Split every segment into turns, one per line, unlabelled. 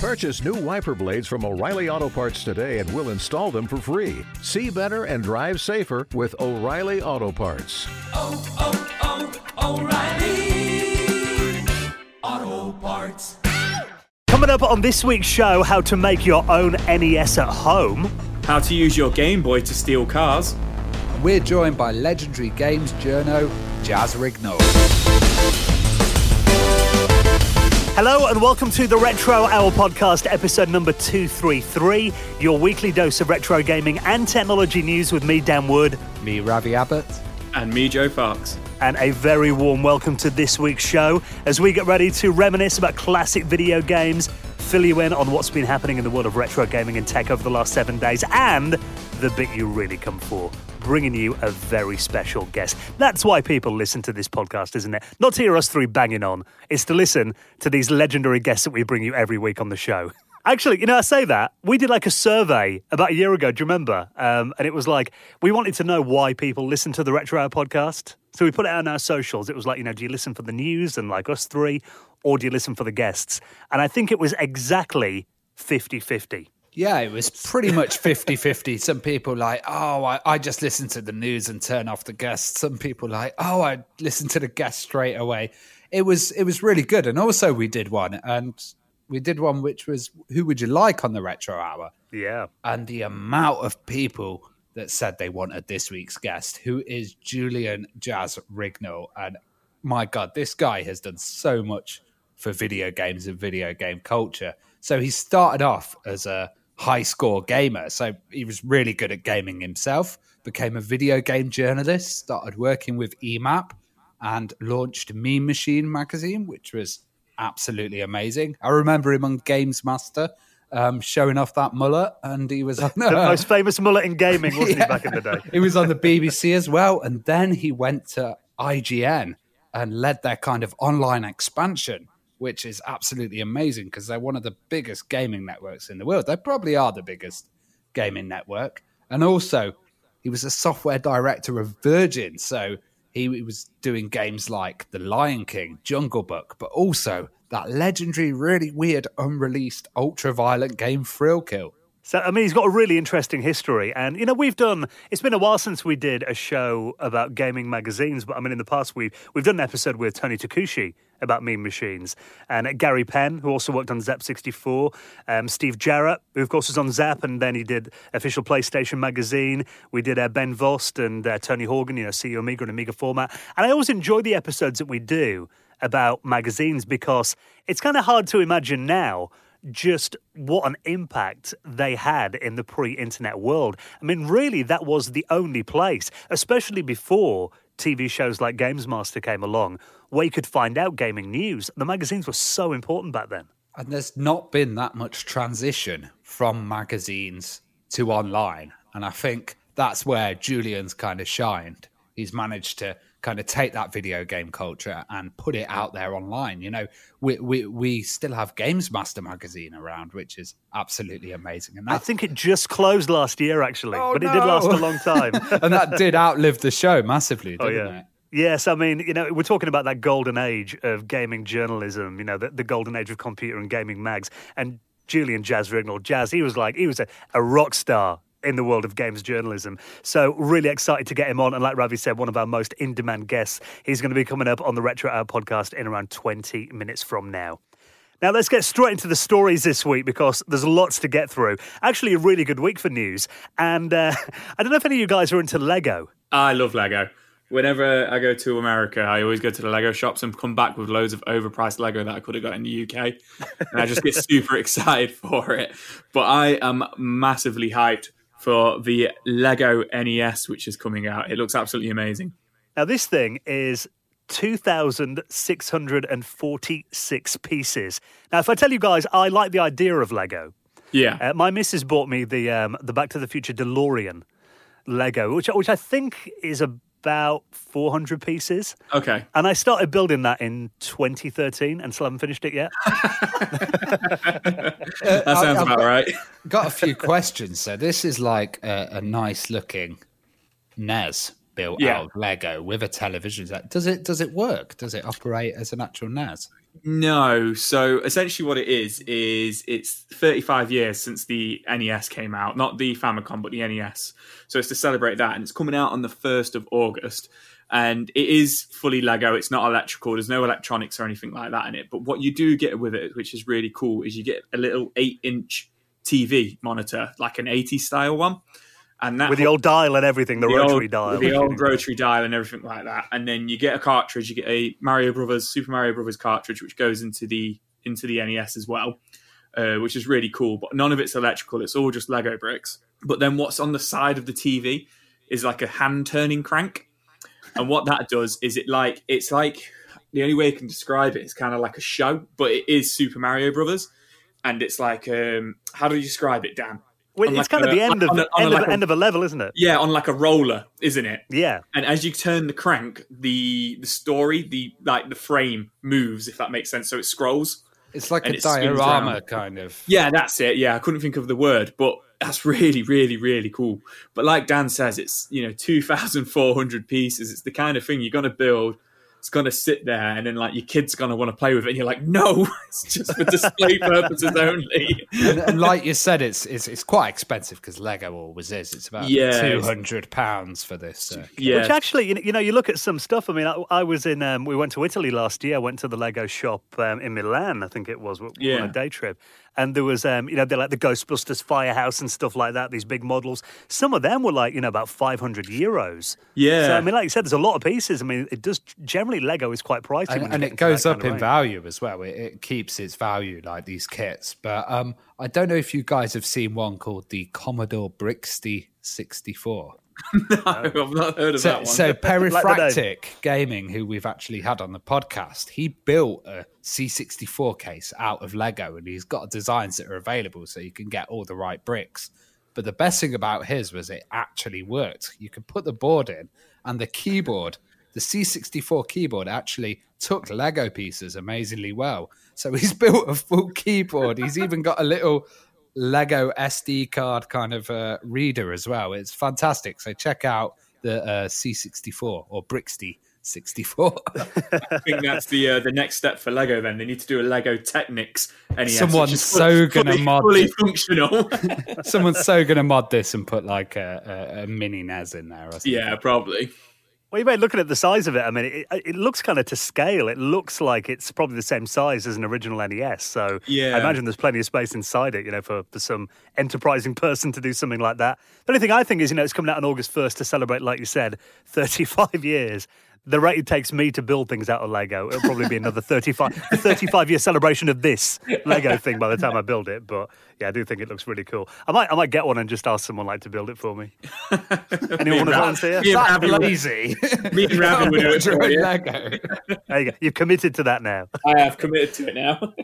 Purchase new wiper blades from O'Reilly Auto Parts today and we'll install them for free. See better and drive safer with O'Reilly Auto Parts.
oh, oh, oh O'Reilly Auto Parts.
Coming up on this week's show, how to make your own NES at home.
How to use your Game Boy to steal cars.
We're joined by legendary games journo Jaz Rignall.
Hello and welcome to the Retro Hour podcast, episode number 233, your weekly dose of retro gaming and technology news with me, Dan Wood,
Me, Ravi Abbott.
And me, Joe Fox.
and a very warm welcome to this week's show as we get ready to reminisce about classic video games, fill you in on what's been happening in the world of retro gaming and tech over the last seven days, and the bit you really come for. Bringing you a very special guest. That's why people listen to this podcast, isn't it? Not to hear us three banging on, it's to listen to these legendary guests that we bring you every week on the show. Actually, you know, I say that. We did like a survey about a year ago, do you remember? Um, and it was like, we wanted to know why people listen to the Retro Hour podcast. So we put it on our socials. It was like, you know, do you listen for the news and like us three, or do you listen for the guests? And I think it was exactly 50 50.
Yeah, it was pretty much 50 50. Some people like, oh, I, I just listen to the news and turn off the guests. Some people like, oh, I listen to the guests straight away. It was it was really good. And also we did one and we did one which was who would you like on the retro hour?
Yeah.
And the amount of people that said they wanted this week's guest, who is Julian Jaz Rignall. And my God, this guy has done so much for video games and video game culture. So he started off as a high score gamer. So he was really good at gaming himself, became a video game journalist, started working with EMAP, and launched Mean Machine magazine, which was absolutely amazing. I remember him on Games Master. Um, showing off that mullet, and he was on
The most famous mullet in gaming, wasn't
Yeah.
he, back in the day?
he was on the BBC as well, and then he went to IGN and led their kind of online expansion, which is absolutely amazing because they're one of the biggest gaming networks in the world. They probably are the biggest gaming network, and also he was a software director of Virgin, so he was doing games like The Lion King, Jungle Book, but also that legendary, really weird, unreleased, ultra violent game Thrill Kill.
So, I mean, he's got a really interesting history. And, you know, we've done, it's been a while since we did a show about gaming magazines, but I mean, in the past, we've, we've done an episode with Tony Takoushi about Mean Machines. And uh, Gary Penn, who also worked on Zzap 64, um, Steve Jarrett, who, of course, was on Zzap, and then he did official PlayStation magazine. We did uh, Ben Vost and uh, Tony Horgan, you know, CU Amiga and Amiga format. And I always enjoy the episodes that we do about magazines because it's kind of hard to imagine now just what an impact they had in the pre internet world. I mean, really, that was the only place, especially before TV shows like Games Master came along, where you could find out gaming news. The magazines were so important back then.
And there's not been that much transition from magazines to online. And I think that's where Julian's kind of shined. He's managed to kind of take that video game culture and put it out there online. You know, we we, we still have Games Master magazine around, which is absolutely amazing. And
I think it just closed last year, actually,
Oh,
but it did last a long time.
and that did outlive the show massively,
Oh,
didn't
yeah.
it?
Yes, I mean, you know, we're talking about that golden age of gaming journalism, you know, the, the golden age of computer and gaming mags. And Julian Jaz Rignall, Jaz, he was like, he was a, a rock star in the world of games journalism. So, really excited to get him on. And like Ravi said, one of our most in demand guests. He's going to be coming up on the Retro Hour podcast in around 20 minutes from now. Now, let's get straight into the stories this week because there's lots to get through. Actually, a really good week for news. And uh, I don't know if any of you guys are into Lego.
I love Lego. Whenever I go to America, I always go to the Lego shops and come back with loads of overpriced Lego that I could have got in the UK. And I just get super excited for it. But I am massively hyped for the Lego NES, which is coming out. It looks absolutely amazing.
Now, this thing is 2,646 pieces. Now, if I tell you guys, I like the idea of Lego.
Yeah.
Uh, my missus bought me the um, the Back to the Future DeLorean Lego, which which I think is about 400 pieces.
okay.
And I started building that in 2013 and still haven't finished it yet.
That uh, sounds
I've
about
got-
right.
Got a few questions. So this is like a, a nice looking NES built
Yeah.
out of Lego with a television set. Does it does it work? Does it operate as an actual NES?
No. So essentially, what it is is it's 35 years since the NES came out, not the Famicom, but the NES. So it's to celebrate that, and it's coming out on the first of August. And it is fully Lego. It's not electrical. There's no electronics or anything like that in it. But what you do get with it, which is really cool, is you get a little eight-inch TV monitor, like an 80s style one. And that
With the old dial and everything, the, rotary
old,
dial.
the old rotary dial and everything like that. And then you get a cartridge. You get a Mario Brothers Super Mario Brothers cartridge, which goes into the into the NES as well, uh, which is really cool. But none of it's electrical. It's all just Lego bricks. But then what's on the side of the TV is like a hand turning crank, and what that does is it like it's like the only way I can describe it is kind of like a show, but it is Super Mario Brothers, and it's like um, how do you describe it, Dan?
Well, it's
like
kind of the end of
on a- on a-
end,
like
of,
a-
end of a level, isn't it?
Yeah, on like a roller, isn't it?
Yeah.
and as you turn the crank the the story the like the frame moves if that makes sense so it scrolls
It's like a
it
diorama kind of.
yeah that's it yeah i couldn't think of the word but that's really really really cool but like dan says it's you know 2400 pieces it's the kind of thing you're going to build it's going to sit there and then like your kid's going to want to play with it and you're like no it's just for display purposes only
and, and like you said, it's it's, it's quite expensive because Lego always is. It's about
Yeah.
two hundred pounds for this. Uh,
yeah
Which actually, you know, you look at some stuff. I mean, I, I was in. Um, we went to Italy last year. I went to the Lego shop um, in Milan. I think it was on
Yeah.
a day trip, and there was, um, you know, they're like the Ghostbusters firehouse and stuff like that. These big models. Some of them were like, you know, about five hundred euros.
Yeah.
So I mean, like you said, there's a lot of pieces. I mean, it does generally Lego is quite pricey,
and, and it goes up in
range.
value as well. It, it keeps its value, like these kits. But um, I don't know if you guys have seen one called the Commodore Brixty 64.
Uh, i've not heard of that
So,
one
so
Like the name.
Perifractic Gaming, who we've actually had on the podcast, he built a C64 case out of Lego, and he's got designs that are available, so you can get all the right bricks. But the best thing about his was it actually worked. You could put the board in, and the keyboard, the C64 keyboard, actually took Lego pieces amazingly well. So he's built a full keyboard. He's even got a little Lego SD card kind of uh, reader as well. It's fantastic. So check out the uh, C64 or Brixty 64.
I think that's the uh, the next step for Lego. Then they need to do a Lego Technics NES.
Someone's so gonna
fully,
mod
fully functional.
Someone's so going to mod this and put like a, a, a mini NES in there. Or something.
yeah, probably.
Well, you may looking at the size of it. I mean, it, it looks kind of to scale. It looks like it's probably the same size as an original NES. So
Yeah.
I imagine there's plenty of space inside it, you know, for, for some enterprising person to do something like that. The only thing I think is, you know, it's coming out on August 1st to celebrate, like you said, 35 years. The rate it takes me to build things out of Lego, it'll probably be another 35, 35 year celebration of this Lego thing by the time I build it. But yeah, I do think it looks really cool. I might, I might get one and just ask someone like to build it for me. Anyone want to volunteer?
Me and
That
Ravi would-
lazy.
me and Ravi would do it for you.
Lego.
There you go. You've committed to that now.
I have committed to it now.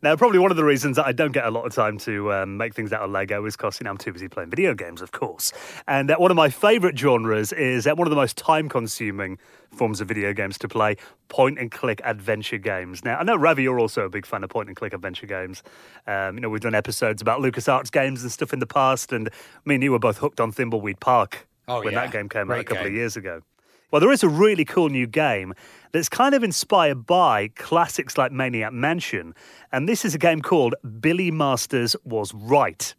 Now, probably one of the reasons that I don't get a lot of time to um, make things out of Lego is because you know, I'm too busy playing video games, of course. And uh, one of my favourite genres is uh, one of the most time-consuming forms of video games to play: point-and-click adventure games. Now, I know Ravi, you're also a big fan of point-and-click adventure games. Um, you know, we've done episodes about LucasArts games and stuff in the past, and me and you were both hooked on Thimbleweed Park
Oh,
when
yeah.
that game came out a couple of years ago. Well, there is a really cool new game that's kind of inspired by classics like Maniac Mansion. And this is a game called Billy Masters Was Right.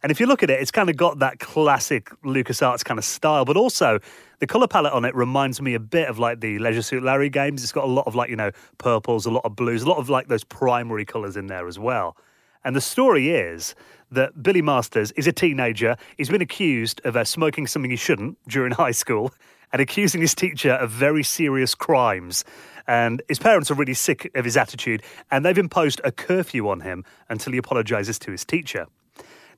And if you look at it, it's kind of got that classic LucasArts kind of style, but also the color palette on it reminds me a bit of like the Leisure Suit Larry games. It's got a lot of like, you know, purples, a lot of blues, a lot of like those primary colors in there as well. And the story is that Billy Masters is a teenager. He's been accused of uh, smoking something he shouldn't during high school and accusing his teacher of very serious crimes. And his parents are really sick of his attitude and they've imposed a curfew on him until he apologizes to his teacher.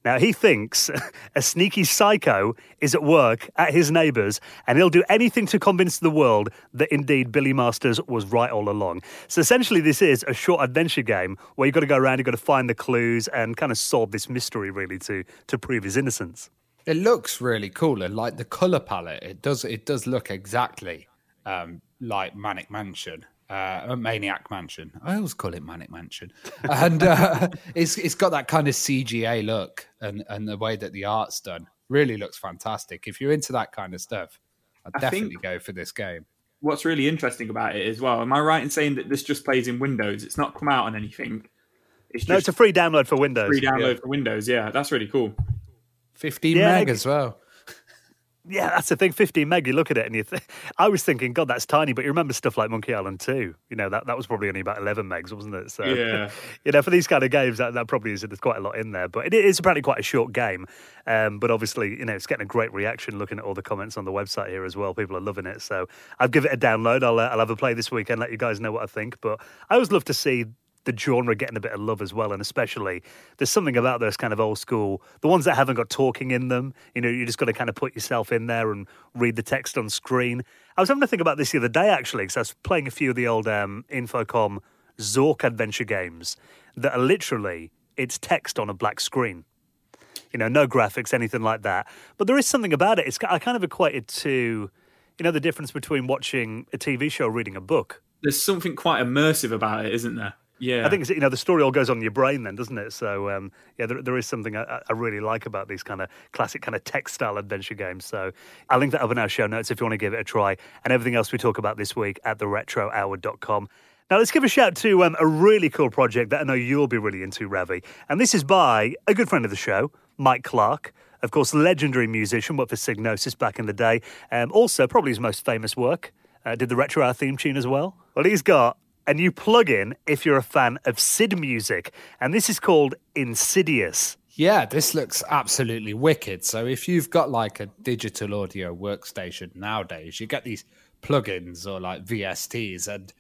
Now, he thinks a sneaky psycho is at work at his neighbours, and he'll do anything to convince the world that indeed Billy Masters was right all along. So, essentially, this is a short adventure game where you've got to go around, you've got to find the clues and kind of solve this mystery, really, to, to prove his innocence.
It looks really cool, and like the color palette, it does it does look exactly um, like Manic Mansion, uh, Maniac Mansion. I always call it Manic Mansion, and uh, it's it's got that kind of CGA look, and and the way that the art's done really looks fantastic. If you're into that kind of stuff, I'd
I
definitely
think-
go for this game.
what's really interesting about it as well. Am I right in saying that this just plays in Windows? It's not come out on anything.
It's no, it's a free download for Windows.
Free download yeah. for Windows. Yeah, that's really cool.
15 yeah, meg as well.
Yeah, that's the thing. 15 meg, you look at it and you think, I was thinking, God, that's tiny. But you remember stuff like Monkey Island 2. You know, that, that was probably only about 11 megs, wasn't it?
So, yeah.
you know, for these kind of games, that, that probably is, there's quite a lot in there. But it is apparently quite a short game. Um, but obviously, you know, it's getting a great reaction looking at all the comments on the website here as well. People are loving it. So I'll give it a download. I'll, uh, I'll have a play this weekend, let you guys know what I think. But I always love to see the genre getting a bit of love as well. And especially, there's something about those kind of old school, the ones that haven't got talking in them. You know, you just got to kind of put yourself in there and read the text on screen. I was having to think about this the other day, actually, because I was playing a few of the old um, Infocom Zork adventure games that are literally, it's text on a black screen. You know, no graphics, anything like that. But there is something about it. It's, I kind of equate it to, you know, the difference between watching a TV show reading a book.
There's something quite immersive about it, isn't there? Yeah,
I think you know the story all goes on in your brain then, doesn't it? So um, yeah, there, there is something I, I, really like about these kind of classic kind of textile adventure games. So I'll link that up in our show notes if you want to give it a try, and everything else we talk about this week at theretrohour.com. Now let's give a shout to um, a really cool project that I know you'll be really into, Ravi, and this is by a good friend of the show, Mike Clark. Of course, legendary musician, worked for Psygnosis back in the day. Um, also, probably his most famous work. Uh, did the Retro Hour theme tune as well. Well, he's got a new plugin if you're a fan of SID music, and this is called Insidious.
Yeah, this looks absolutely wicked. So if you've got like a digital audio workstation nowadays, you get these plugins or like VSTs, and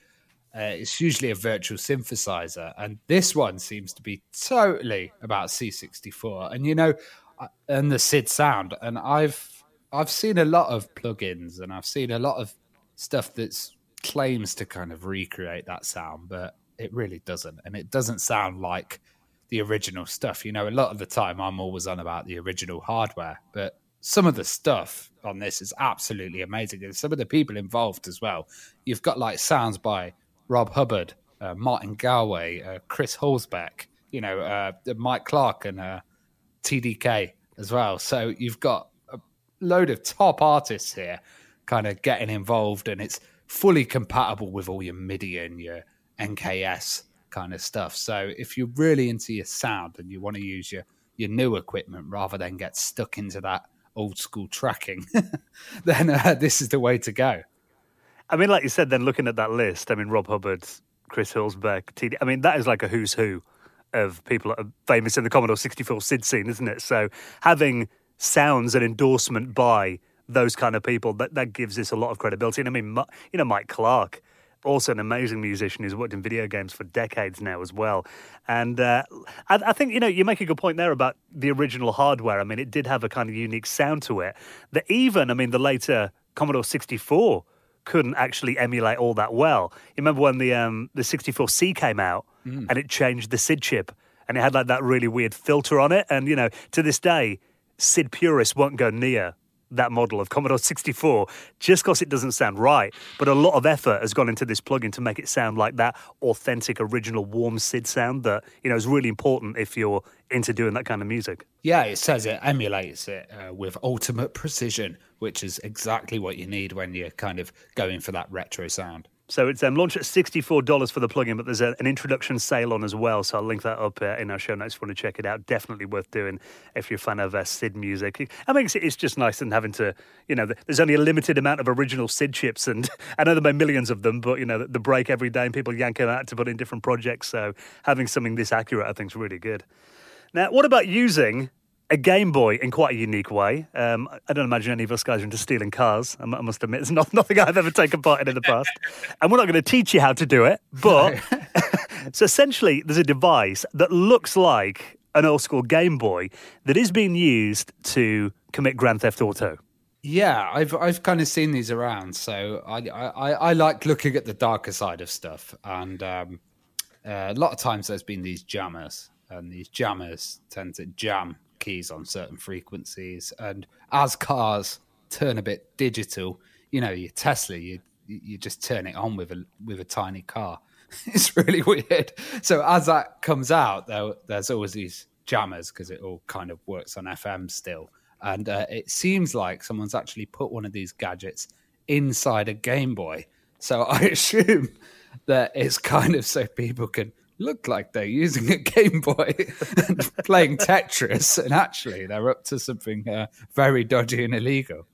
uh, it's usually a virtual synthesizer. And this one seems to be totally about C64, and you know, uh, and the SID sound. And I've I've seen a lot of plugins, and I've seen a lot of stuff that's claims to kind of recreate that sound, but it really doesn't. And it doesn't sound like the original stuff. You know, a lot of the time I'm always on about the original hardware, but some of the stuff on this is absolutely amazing. And some of the people involved as well. You've got like sounds by Rob Hubbard, uh, Martin Galway, uh, Chris Hulsbeck, you know, uh, Mike Clark and uh, TDK as well. So you've got a load of top artists here kind of getting involved and it's fully compatible with all your MIDI and your NKS kind of stuff. So if you're really into your sound and you want to use your your new equipment rather than get stuck into that old school tracking, then uh, this is the way to go.
I mean, like you said, then looking at that list, I mean, Rob Hubbard, Chris Hulsbeck, TD, I mean, that is like a who's who of people that are famous in the Commodore 64 SID scene, isn't it? So having sounds and endorsement by those kind of people, that, that gives this a lot of credibility. And I mean, you know, Mike Clark, also an amazing musician who's worked in video games for decades now as well. And uh, I, I, think, you know, you make a good point there about the original hardware. I mean, it did have a kind of unique sound to it that even, I mean, the later Commodore 64 couldn't actually emulate all that well. You remember when the um, the 64C came out mm. and it changed the SID chip and it had like that really weird filter on it. And, you know, to this day, SID purists won't go near that model of Commodore 64 just because it doesn't sound right. But a lot of effort has gone into this plugin to make it sound like that authentic, original, warm SID sound that you know is really important if you're into doing that kind of music.
Yeah, it says it emulates it uh, with ultimate precision, which is exactly what you need when you're kind of going for that retro sound.
So it's um, launched at $64 for the plugin, but there's a, an introduction sale on as well. So I'll link that up uh, in our show notes if you want to check it out. Definitely worth doing if you're a fan of uh, SID music. I mean, it's, it's just nice and having to, you know, there's only a limited amount of original SID chips, and I know there are millions of them, but, you know, the break every day and people yank them out to put in different projects. So having something this accurate, I think, is really good. Now, what about using a Game Boy in quite a unique way. Um, I don't imagine any of us guys are into stealing cars. I must admit, it's not nothing I've ever taken part in in the past. And we're not going to teach you how to do it. But so essentially, there's a device that looks like an old school Game Boy that is being used to commit Grand Theft Auto.
Yeah, I've I've kind of seen these around, so I I, I like looking at the darker side of stuff, and um, uh, a lot of times there's been these jammers, and these jammers tend to jam keys on certain frequencies. And as cars turn a bit digital, you know, your Tesla, you you just turn it on with a with a tiny car. it's really weird. So as that comes out, though, there's always these jammers because it all kind of works on FM still. And uh, it seems like someone's actually put one of these gadgets inside a Game Boy. So I assume that it's kind of so people can look like they're using a Game Boy and playing Tetris, and actually they're up to something uh, very dodgy and illegal.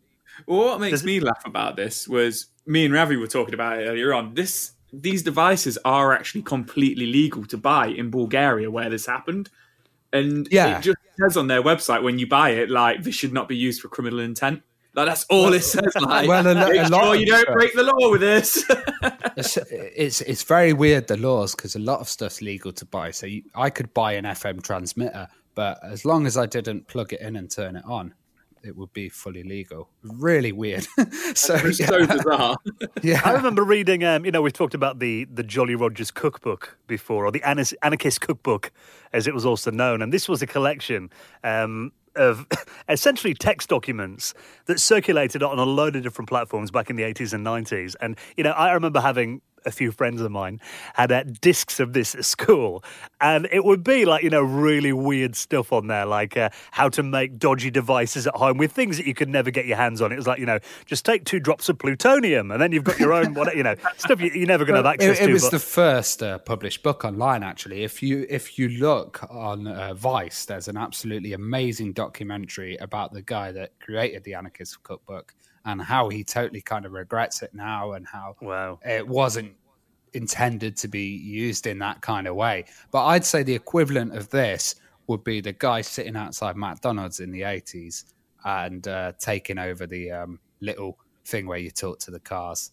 Well, what makes me laugh about this was me and Ravi were talking about it earlier on. This these devices are actually completely legal to buy in Bulgaria where this happened. And
Yeah.
it just says on their website when you buy it, like this should not be used for criminal intent. Like that's all it says. Like,
well, a lo-
make
a lot
sure you don't
stuff.
break the law with this.
It's it's, it's very weird the laws because a lot of stuff's legal to buy. So you, I could buy an FM transmitter, but as long as I didn't plug it in and turn it on, it would be fully legal. Really weird. so yeah,
so bizarre.
yeah.
I remember reading, um, you know, we've talked about the, the Jolly Rogers cookbook before, or the Anas- Anarchist cookbook, as it was also known. And this was a collection um, of essentially text documents that circulated on a load of different platforms back in the 80s and 90s. And, you know, I remember having a few friends of mine had uh, discs of this at school, and it would be like you know really weird stuff on there, like uh, how to make dodgy devices at home with things that you could never get your hands on. It was like you know just take two drops of plutonium, and then you've got your own what you know stuff you, you're never going to have access
it, it
to.
was
but-
the first uh, published book online. Actually, if you if you look on uh, Vice, there's an absolutely amazing documentary about the guy that created the Anarchist Cookbook and how he totally kind of regrets it now, and how
Wow.
it wasn't intended to be used in that kind of way. But I'd say the equivalent of this would be the guy sitting outside McDonald's in the 80s and uh, taking over the um, little thing where you talk to the cars.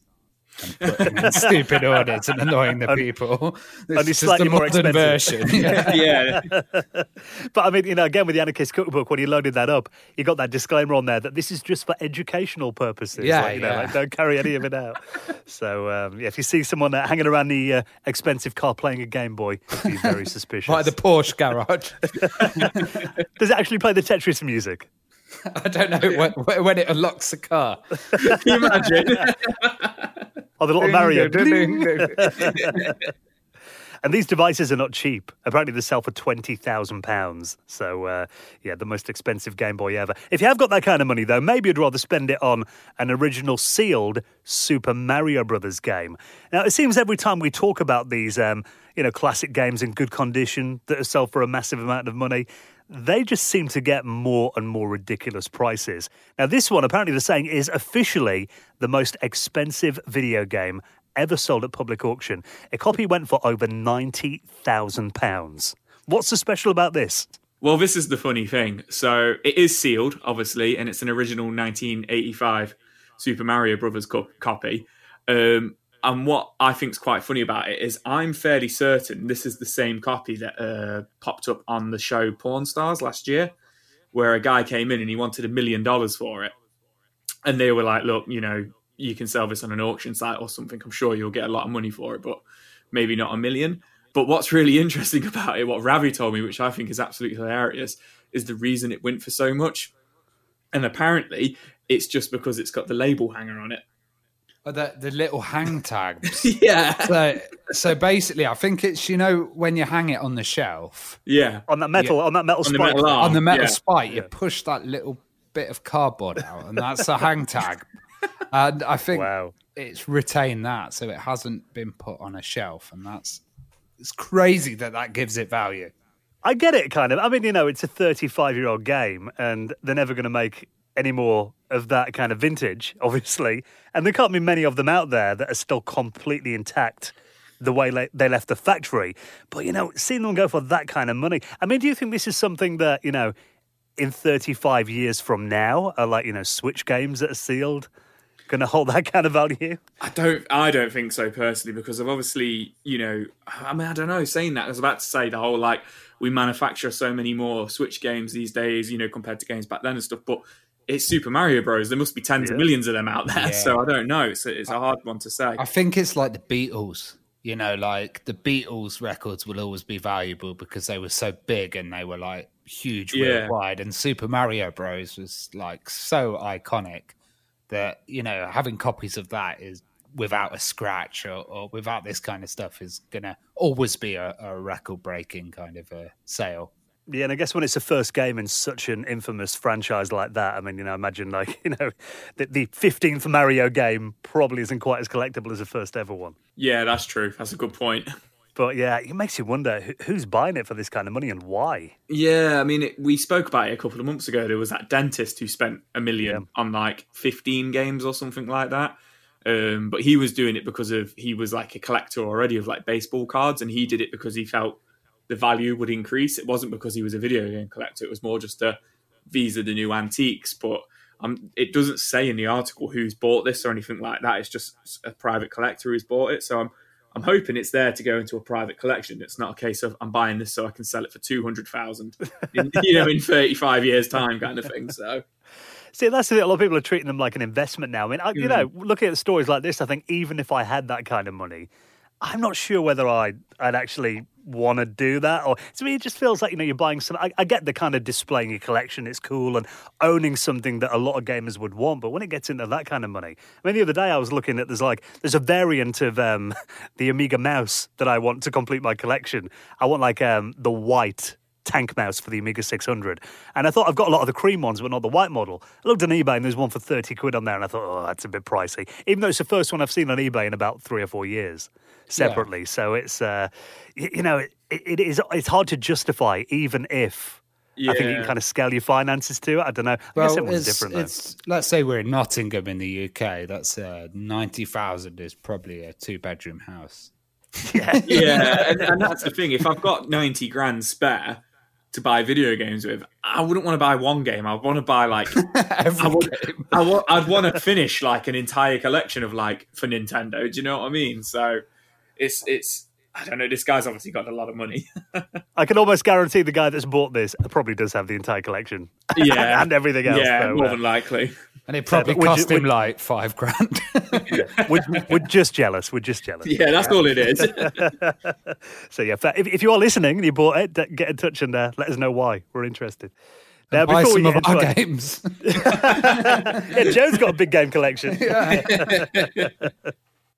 And putting in stupid orders and annoying the people. It's
only
just
slightly
a
more expensive.
version. Yeah.
yeah.
But I mean, you know, again with the Anarchist Cookbook, when you loaded that up, you got that disclaimer on there that this is just for educational purposes.
Yeah,
like, you know,
yeah.
like, don't carry any of it out. so, um, yeah, if you see someone uh, hanging around the uh, expensive car playing a Game Boy, be very suspicious.
By the Porsche garage.
Does it actually play the Tetris music?
I don't know when, when it unlocks the car.
Can you imagine?
Or oh, the little Mario? And these devices are not cheap. Apparently, they sell for twenty thousand pounds. So, uh, yeah, the most expensive Game Boy ever. If you have got that kind of money, though, maybe you'd rather spend it on an original sealed Super Mario Brothers game. Now, it seems every time we talk about these, um, you know, classic games in good condition that sold for a massive amount of money. They just seem to get more and more ridiculous prices. Now, this one, apparently, they're saying is officially the most expensive video game ever sold at public auction. A copy went for over £90,000. What's so special about this?
Well, this is the funny thing. So it is sealed, obviously, and it's an original 1985 Super Mario Brothers co- copy. Um, and what I think is quite funny about it is I'm fairly certain this is the same copy that uh, popped up on the show Pawn Stars last year, where a guy came in and he wanted a million dollars for it. And they were like, look, you know, you can sell this on an auction site or something. I'm sure you'll get a lot of money for it, but maybe not a million. But what's really interesting about it, what Ravi told me, which I think is absolutely hilarious, is the reason it went for so much. And apparently, it's just because it's got the label hanger on it.
Oh, the, the little hang tags.
Yeah.
so, so basically, I think it's, you know, when you hang it on the shelf,
Yeah.
On that metal, on that metal
On the
spike.
metal arm.
on the metal
yeah.
spike, you push that little bit of cardboard out, and that's a hang tag. And I think
Wow.
it's retained that, so it hasn't been put on a shelf, and that's it's crazy that that gives it value.
I get it, kind of. I mean, you know, it's a 35 year old game, and they're never going to make any more of that kind of vintage, obviously. And there can't be many of them out there that are still completely intact the way le- they left the factory. But, you know, seeing them go for that kind of money, I mean, do you think this is something that, you know, in 35 years from now are like, you know, Switch games that are sealed going to hold that kind of value?
I don't. I don't think so personally because of obviously, you know. I mean, I don't know. Saying that, I was about to say the whole like we manufacture so many more Switch games these days, you know, compared to games back then and stuff. But it's Super Mario Bros. There must be tens of millions of them out there.
Yeah.
So I don't know. It's a, it's a hard one to say.
I think it's like the Beatles. You know, like the Beatles records will always be valuable because they were so big and they were like huge
Yeah.
worldwide. And Super Mario Bros was like so iconic that you know having copies of that is without a scratch or, or without this kind of stuff is gonna always be a, a record breaking kind of a sale.
Yeah, and I guess when it's the first game in such an infamous franchise like that, I mean, you know, imagine like, you know, the, the 15th Mario game probably isn't quite as collectible as the first ever one.
Yeah, that's true. That's a good point.
But yeah, it makes you wonder who's buying it for this kind of money and why.
Yeah, I mean, it, we spoke about it a couple of months ago. There was that dentist who spent a million on like 15 games or something like that. Um, but he was doing it because of he was like a collector already of like baseball cards, and he did it because he felt the value would increase. It wasn't because he was a video game collector. It was more just a these are the new antiques. But um, it doesn't say in the article who's bought this or anything like that. It's just a private collector who's bought it. So I'm I'm hoping it's there to go into a private collection. It's not a case of I'm buying this so I can sell it for two hundred thousand, you know, in thirty five years time, kind of thing. So.
See, that's it. A lot of people are treating them like an investment now. I mean, I, you hmm. know, looking at stories like this, I think even if I had that kind of money, I'm not sure whether I'd, I'd actually want to do that. Or to me, it just feels like you know you're buying some. I, I, get the kind of displaying your collection; it's cool, and owning something that a lot of gamers would want. But when it gets into that kind of money, I mean, the other day I was looking at there's like there's a variant of um, the Amiga mouse that I want to complete my collection. I want like um, the white tank mouse for the Amiga 600. And I thought I've got a lot of the cream ones, but not the white model. I looked on eBay and there's one for 30 quid on there, and I thought, oh, that's a bit pricey. Even though it's the first one I've seen on eBay in about three or four years separately. Yeah. So it's, uh, you know, it, it is, it's hard to justify, even if. Yeah. I think you can kind of scale your finances to it. I don't know. I
well,
guess everyone's
it's,
different.
It's, let's say we're in Nottingham in the UK. That's uh, ninety thousand is probably a two bedroom house.
Yeah,
yeah, and, and, that's the thing. If I've got ninety grand spare, to buy video games with. I wouldn't want to buy one game. I want to buy like
I
would. I would, I'd want to finish like an entire collection of like for Nintendo. Do you know what I mean? So it's it's I don't know. This guy's obviously got a lot of money.
I can almost guarantee the guy that's bought this probably does have the entire collection.
Yeah,
and everything else.
Yeah,
so,
more
uh,
than likely.
And it probably
but
cost
would you-
him like five grand.
we're, we're just jealous. We're just jealous.
Yeah, that's all it is.
So yeah, if, if you are listening and you bought it, get in touch and uh, let us know why. We're interested. Now,
Buy
before we
some
get
of our
our-
games.
yeah, Joe's got a big game collection.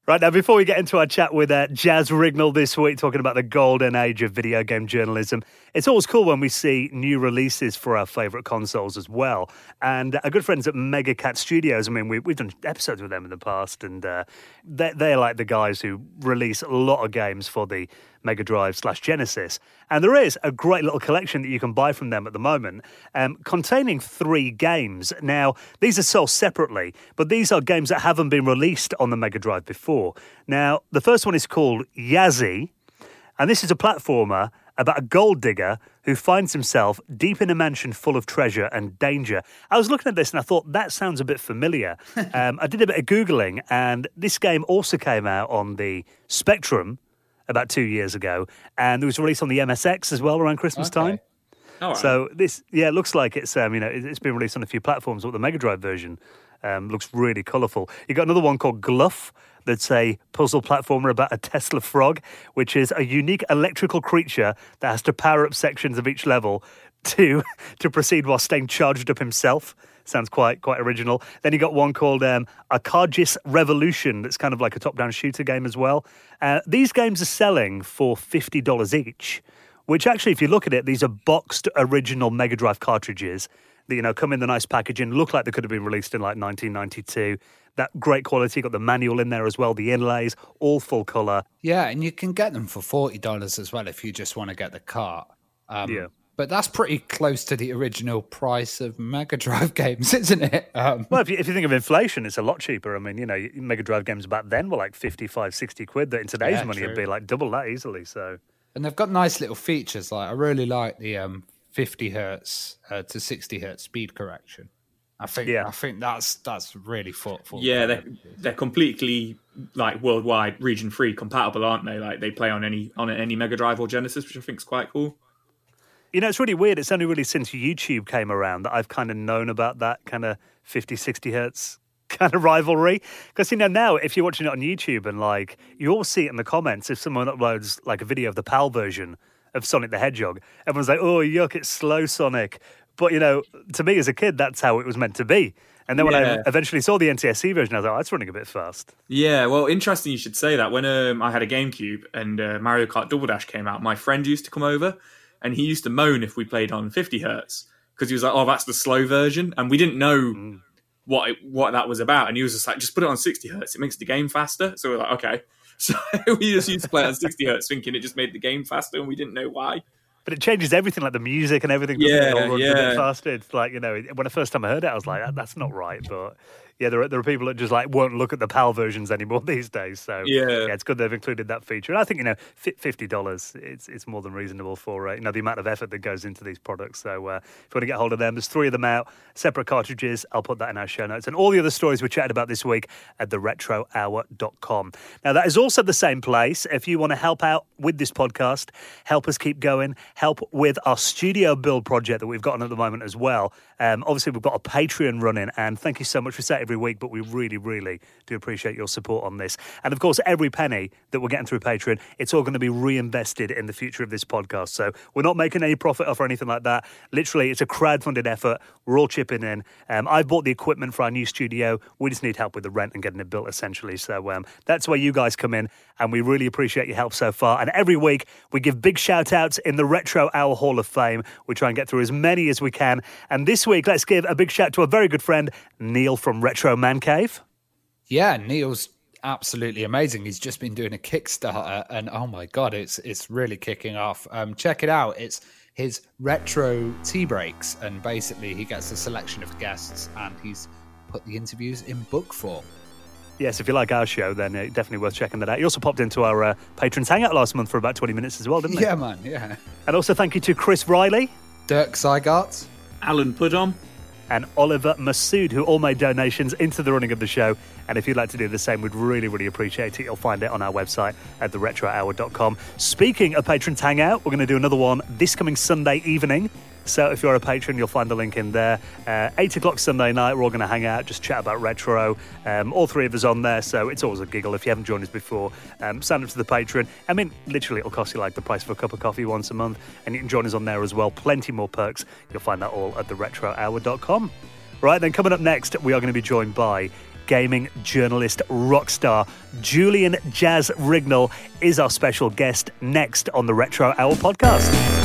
Right now, before we get into our chat with uh, Jaz Rignall this week, talking about the golden age of video game journalism, it's always cool when we see new releases for our favourite consoles as well. And our good friends at Mega Cat Studios, I mean, we, we've done episodes with them in the past, and uh, they're, they're like the guys who release a lot of games for the Mega Drive slash Genesis. And there is a great little collection that you can buy from them at the moment, um, containing three games. Now, these are sold separately, but these are games that haven't been released on the Mega Drive before. Now, the first one is called Yazzie, and this is a platformer about a gold digger who finds himself deep in a mansion full of treasure and danger. I was looking at this and I thought that sounds a bit familiar. um, I did a bit of Googling, and this game also came out on the Spectrum about two years ago, and it was released on the MSX as well around Christmas
Okay.
time.
Right.
So this, yeah, it looks like it's um, you know, it- it's been released on a few platforms. But the Mega Drive version um, looks really colourful. You got another one called Gluff. That's a puzzle platformer about a Tesla frog, which is a unique electrical creature that has to power up sections of each level to to proceed while staying charged up himself. Sounds quite quite original. Then you got one called um, Revolution. That's kind of like a top-down shooter game as well. Uh, these games are selling for fifty dollars each which actually, if you look at it, these are boxed original Mega Drive cartridges that you know come in the nice packaging, look like they could have been released in like 1992. That great quality, got the manual in there as well, the inlays, all full color.
yeah, and you can get them for forty dollars as well if you just want to get the cart. Um,
Yeah.
But that's pretty close to the original price of Mega Drive games, isn't it? Um,
Well, if you, if you think of inflation, it's a lot cheaper. I mean, you know, Mega Drive games back then were like 55, 60 quid. That in today's
Yeah,
money would be like double that easily. So,
and they've got nice little features. Like I really like the um, fifty hertz uh, to sixty hertz speed correction. I think
Yeah.
I think that's that's really thoughtful.
yeah, they're, they're completely like worldwide region free compatible, aren't they? Like they play on any on any Mega Drive or Genesis, which I think is quite cool.
You know, it's really weird. It's only really since YouTube came around that I've kind of known about that kind of 50, 60 hertz kind of rivalry. Because, you know, now if you're watching it on YouTube and like you all see it in the comments, if someone uploads like a video of the PAL version of Sonic the Hedgehog, everyone's like, oh, yuck, it's slow Sonic. But, you know, to me as a kid, that's how it was meant to be. And then when I eventually saw the NTSC version, I was like, oh, that's running a bit fast.
Yeah, well, interesting you should say that. When um, I had a GameCube and uh, Mario Kart Double Dash came out, my friend used to come over and he used to moan if we played on 50 hertz because he was like, "Oh, that's the slow version," and we didn't know
Mm.
what it, what that was about. And he was just like, "Just put it on 60 hertz; it makes the game faster." So we're like, "Okay." So we just used to play on 60 hertz, thinking it just made the game faster, and we didn't know why.
But it changes everything, like the music and everything. it?
Yeah,
it all runs a bit
yeah.
faster. It's like you know, when the first time I heard it, I was like, "That- "That's not right." But yeah, there are, there are people that just like won't look at the PAL versions anymore these days. So
Yeah.
it's good they've included that feature. And I think you know, fifty dollars, it's it's more than reasonable for uh, you know the amount of effort that goes into these products. So uh, if you want to get hold of them, there's three of them out, separate cartridges. I'll put that in our show notes, and all the other stories we chatted about this week at theretrohour.com. Now that is also the same place. If you want to help out with this podcast, help us keep going, help with our studio build project that we've got on at the moment as well. Um, obviously, we've got a Patreon running, and thank you so much. Say it every week, but we really, really do appreciate your support on this. And of course, every penny that we're getting through Patreon, it's all going to be reinvested in the future of this podcast. So we're not making any profit off or anything like that. Literally, it's a crowdfunded effort. We're all chipping in. Um, I've bought the equipment for our new studio. We just need help with the rent and getting it built, essentially. So um, that's where you guys come in, and we really appreciate your help so far. And every week, we give big shout outs in the Retro Hour Hall of Fame. We try and get through as many as we can. And this week, let's give a big shout to a very good friend, Neil from Retro Man Cave.
Yeah, Neil's absolutely amazing. He's just been doing a Kickstarter, and oh my god, it's it's really kicking off. Um, check it out. It's his retro tea breaks, and basically he gets a selection of guests, and he's put the interviews in book form.
Yes, if you like our show, then uh, definitely worth checking that out. You also popped into our uh, Patrons Hangout last month for about 20 minutes as well, didn't you?
Yeah, man. Yeah.
And also thank you to Chris Reilly
Dirk Ziegert.
Alan Purdom.
and Oliver Massoud, who all made donations into the running of the show. And if you'd like to do the same, we'd really, really appreciate it. You'll find it on our website at theretrohour.com. Speaking of Patrons Hangout, we're going to do another one this coming Sunday evening. So if you're a patron, you'll find the link in there. Uh, 8 o'clock Sunday night, we're all going to hang out, just chat about retro. Um, all three of us on there, so it's always a giggle. If you haven't joined us before, um, sign up to the patron. I mean, literally, it'll cost you like the price of a cup of coffee once a month, and you can join us on there as well. Plenty more perks. You'll find that all at theretrohour.com. Right, then coming up next, we are going to be joined by gaming journalist rockstar Julian Jaz Rignall is our special guest next on the Retro Hour podcast.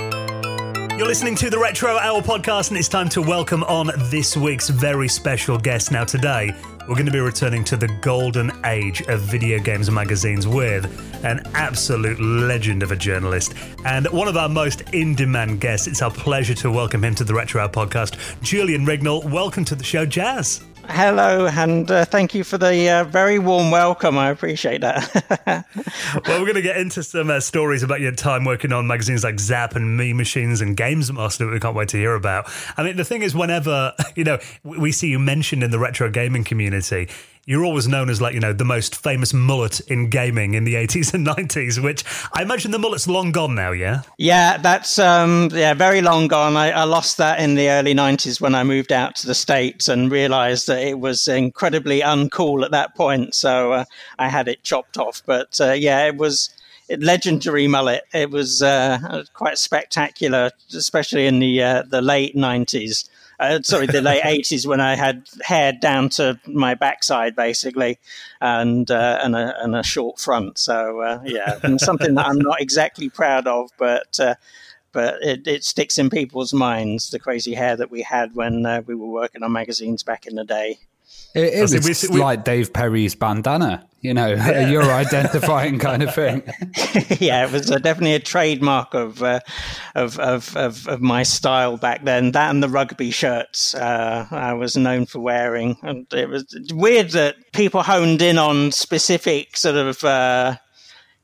You're listening to the Retro Hour podcast, and it's time to welcome on this week's very special guest. Now, today, we're going to be returning to the golden age of video games magazines with an absolute legend of a journalist and one of our most in demand guests. It's our pleasure to welcome him to the Retro Hour podcast, Julian Rignall. Welcome to the show, Jaz.
Hello, and uh, thank you for the uh, very warm welcome. I appreciate that.
Well, we're going to get into some uh, stories about your time working on magazines like Zzap and Mean Machines and Games Master that we can't wait to hear about. I mean, the thing is, whenever you know we we see you mentioned in the retro gaming community, you're always known as like you know the most famous mullet in gaming in the 80s and 90s. Which I imagine the mullet's long gone now. Yeah.
yeah, that's um, yeah, very long gone. I, I lost that in the early '90s when I moved out to the states and realised that it was incredibly uncool at that point. So uh, I had it chopped off. But uh, yeah, it was legendary mullet. It was uh, quite spectacular, especially in the uh, the late '90s. Uh, sorry, the late '80s when I had hair down to my backside, basically, and uh, and, a, and a short front. So uh, yeah, something that I'm not exactly proud of, but. Uh, but it, it sticks in people's minds the crazy hair that we had when uh, we were working on magazines back in the day.
It is. It's
we- we-
like Dave Perry's bandana, you know, you're identifying kind of thing.
yeah, it was uh, definitely a trademark of, uh, of, of of of my style back then. That and the rugby shirts uh, I was known for wearing, and it was weird that people honed in on specific sort of. Uh,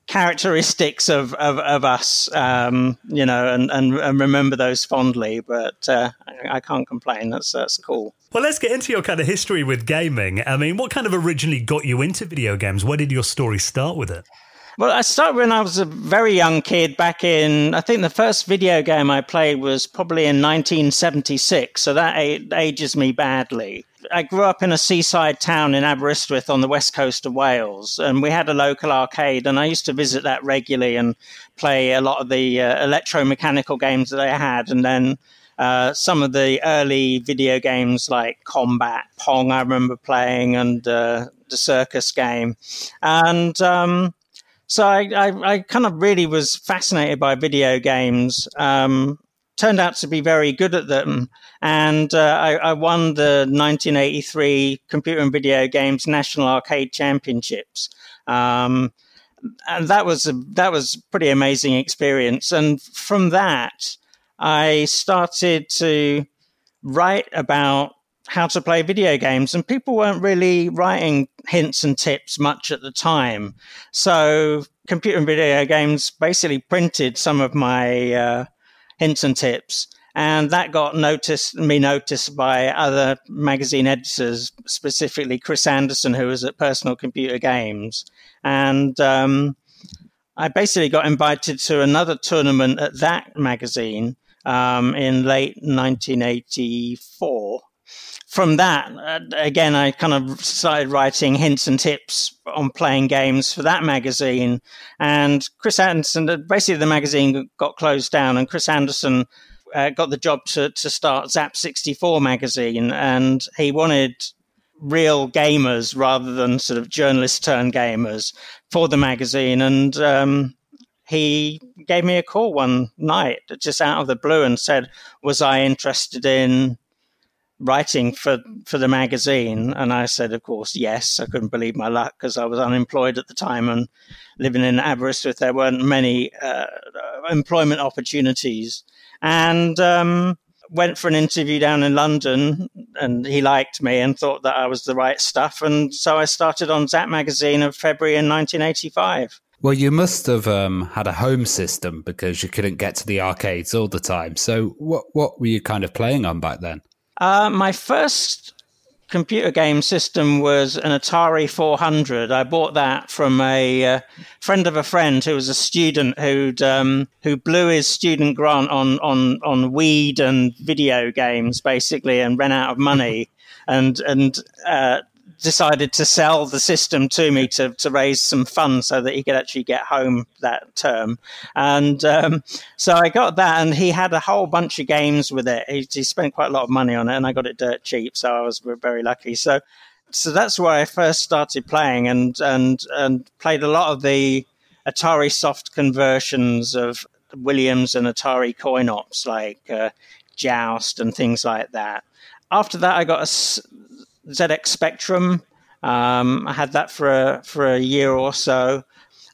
characteristics of, of, of us, um, you know, and, and, and remember those fondly. But uh, I, I can't complain. That's that's cool.
Well, let's get into your kind of history with gaming. I mean, what kind of originally got you into video games? Where did your story start with it?
Well, I started when I was a very young kid back in, I think the first video game I played was probably in 1976. So that ages me badly. I grew up in a seaside town in Aberystwyth on the west coast of Wales, and we had a local arcade, and I used to visit that regularly and play a lot of the uh, electromechanical games that they had, and then uh, some of the early video games like Combat, Pong, I remember playing, and uh, the circus game. And um, so I, I, I, kind of really was fascinated by video games. Um, turned out to be very good at them. And uh, I, I, won the 1983 Computer and Video Games National Arcade Championships. Um, and that was a, that was pretty amazing experience. And from that, I started to write about how to play video games, and people weren't really writing hints and tips much at the time. So, computer and video games basically printed some of my uh, hints and tips, and that got noticed me noticed by other magazine editors, specifically Chris Anderson, who was at Personal Computer Games, and um, I basically got invited to another tournament at that magazine um, in late 1984. From that, uh, again, I kind of started writing hints and tips on playing games for that magazine. And Chris Anderson, basically, the magazine got closed down, and Chris Anderson uh, got the job to, to start Zzap 64 magazine. And he wanted real gamers rather than sort of journalist turned gamers for the magazine. And um, he gave me a call one night, just out of the blue, and said, "Was I interested in writing for for the magazine?" And I said, "Of course, yes." I couldn't believe my luck because I was unemployed at the time and living in Aberystwyth. There weren't many uh, employment opportunities, and um, went for an interview down in London. And he liked me and thought that I was the right stuff, and so I started on Zzap magazine of February in 1985.
Well, you must have um, had a home system because you couldn't get to the arcades all the time. So, what what were you kind of playing on back then?
Uh, my first computer game system was an Atari 400. I bought that from a uh, friend of a friend who was a student who'd um, who blew his student grant on on on weed and video games basically, and ran out of money. and and uh, decided to sell the system to me to, to raise some funds so that he could actually get home that term. And um, so I got that, and he had a whole bunch of games with it. He, he, spent quite a lot of money on it, and I got it dirt cheap, so I was very lucky. So, so that's where I first started playing, and and and played a lot of the Atarisoft conversions of Williams and Atari coin ops like uh, Joust and things like that. After that, I got a ZX Spectrum. Um, I had that for a, for a year or so.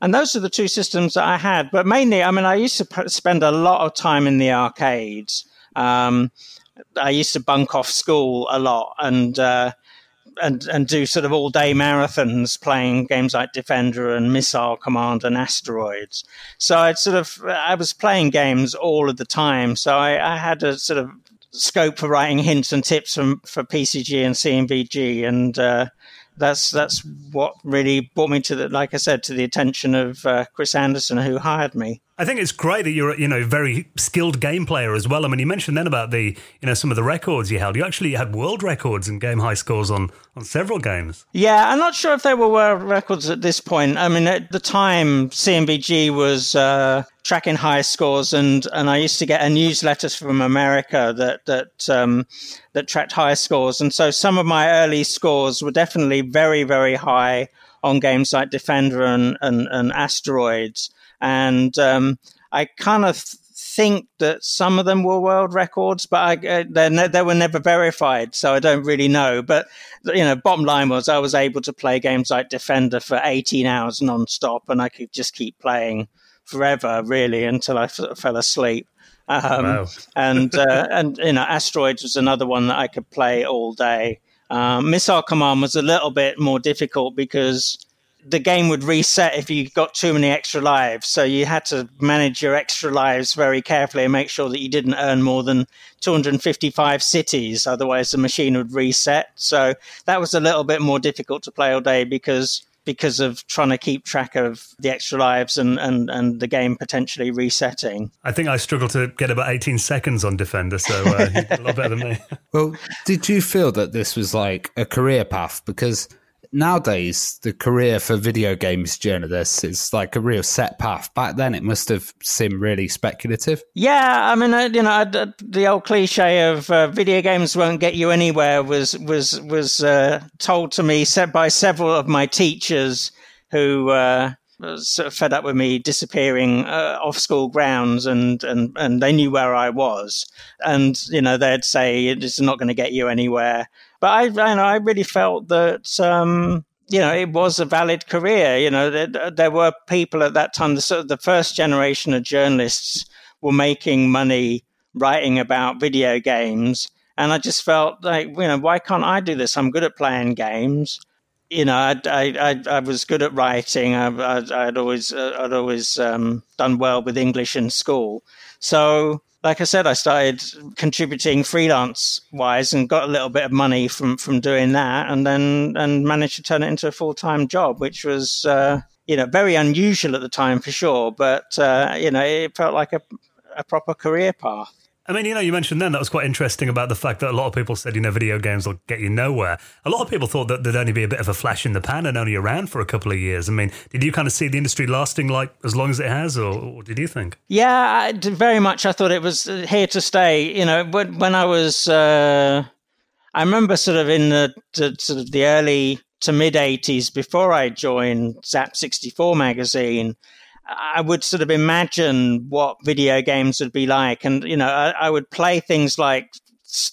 And those are the two systems that I had. But mainly, I mean, I used to p- spend a lot of time in the arcades. Um, I used to bunk off school a lot and uh, and and do sort of all day marathons playing games like Defender and Missile Command and Asteroids. So I'd sort of I was playing games all of the time. So I, I had a sort of scope for writing hints and tips from, for PCG and C&VG, and uh, that's that's what really brought me to the, like I said, to the attention of uh, Chris Anderson, who hired me.
I think it's great that you're you know very skilled game player as well. I mean, you mentioned then about the you know some of the records you held. You actually had world records and game high scores on on several games.
Yeah, I'm not sure if they were world records at this point. I mean, at the time, C&VG was uh, tracking high scores, and and I used to get a newsletter from America that that um, that tracked high scores, and so some of my early scores were definitely very very high on games like Defender and and, and Asteroids. And um, I kind of think that some of them were world records, but I, uh, ne- they were never verified, so I don't really know. But you know, bottom line was I was able to play games like Defender for 18 hours non-stop, and I could just keep playing forever, really, until I f- fell asleep. Um, wow. and uh, and you know, Asteroids was another one that I could play all day. Um, Missile Command was a little bit more difficult because the game would reset if you got too many extra lives. So you had to manage your extra lives very carefully and make sure that you didn't earn more than 255 cities. Otherwise, the machine would reset. So that was a little bit more difficult to play all day because because of trying to keep track of the extra lives and, and, and the game potentially resetting.
I think I struggled to get about 18 seconds on Defender, so uh, a lot better than me.
Well, did you feel that this was like a career path? Because nowadays the career for video games journalists is like a real set path. Back then, it must have seemed really speculative.
Yeah, I mean, uh, you know, the old cliche of uh, video games won't get you anywhere was was was uh, told to me by several of my teachers who. Uh, sort of fed up with me disappearing uh, off school grounds and, and, and they knew where I was. And, you know, they'd say, it's not going to get you anywhere. But I, I, know, I really felt that, um, you know, it was a valid career. You know, there, there were people at that time, the, sort of the first generation of journalists were making money writing about video games. And I just felt like, you know, why can't I do this? I'm good at playing games. You know, I, I, I, was good at writing. I, I, would always, uh, I'd always um, done well with English in school. So like I said, I started contributing freelance wise and got a little bit of money from from doing that, and then and managed to turn it into a full time job, which was uh, you know very unusual at the time for sure, but uh, you know it felt like a a proper career path.
I mean, you know, you mentioned then that was quite interesting about the fact that a lot of people said, you know, video games will get you nowhere. A lot of people thought that there'd only be a bit of a flash in the pan and only around for a couple of years. I mean, did you kind of see the industry lasting like as long as it has, or, or did you think?
Yeah, I, very much. I thought it was uh, here to stay. You know, when, when I was, uh, I remember sort of in the, the sort of the early to mid 80s before I joined Zzap 64 magazine. I would sort of imagine what video games would be like. And, you know, I, I, would play things like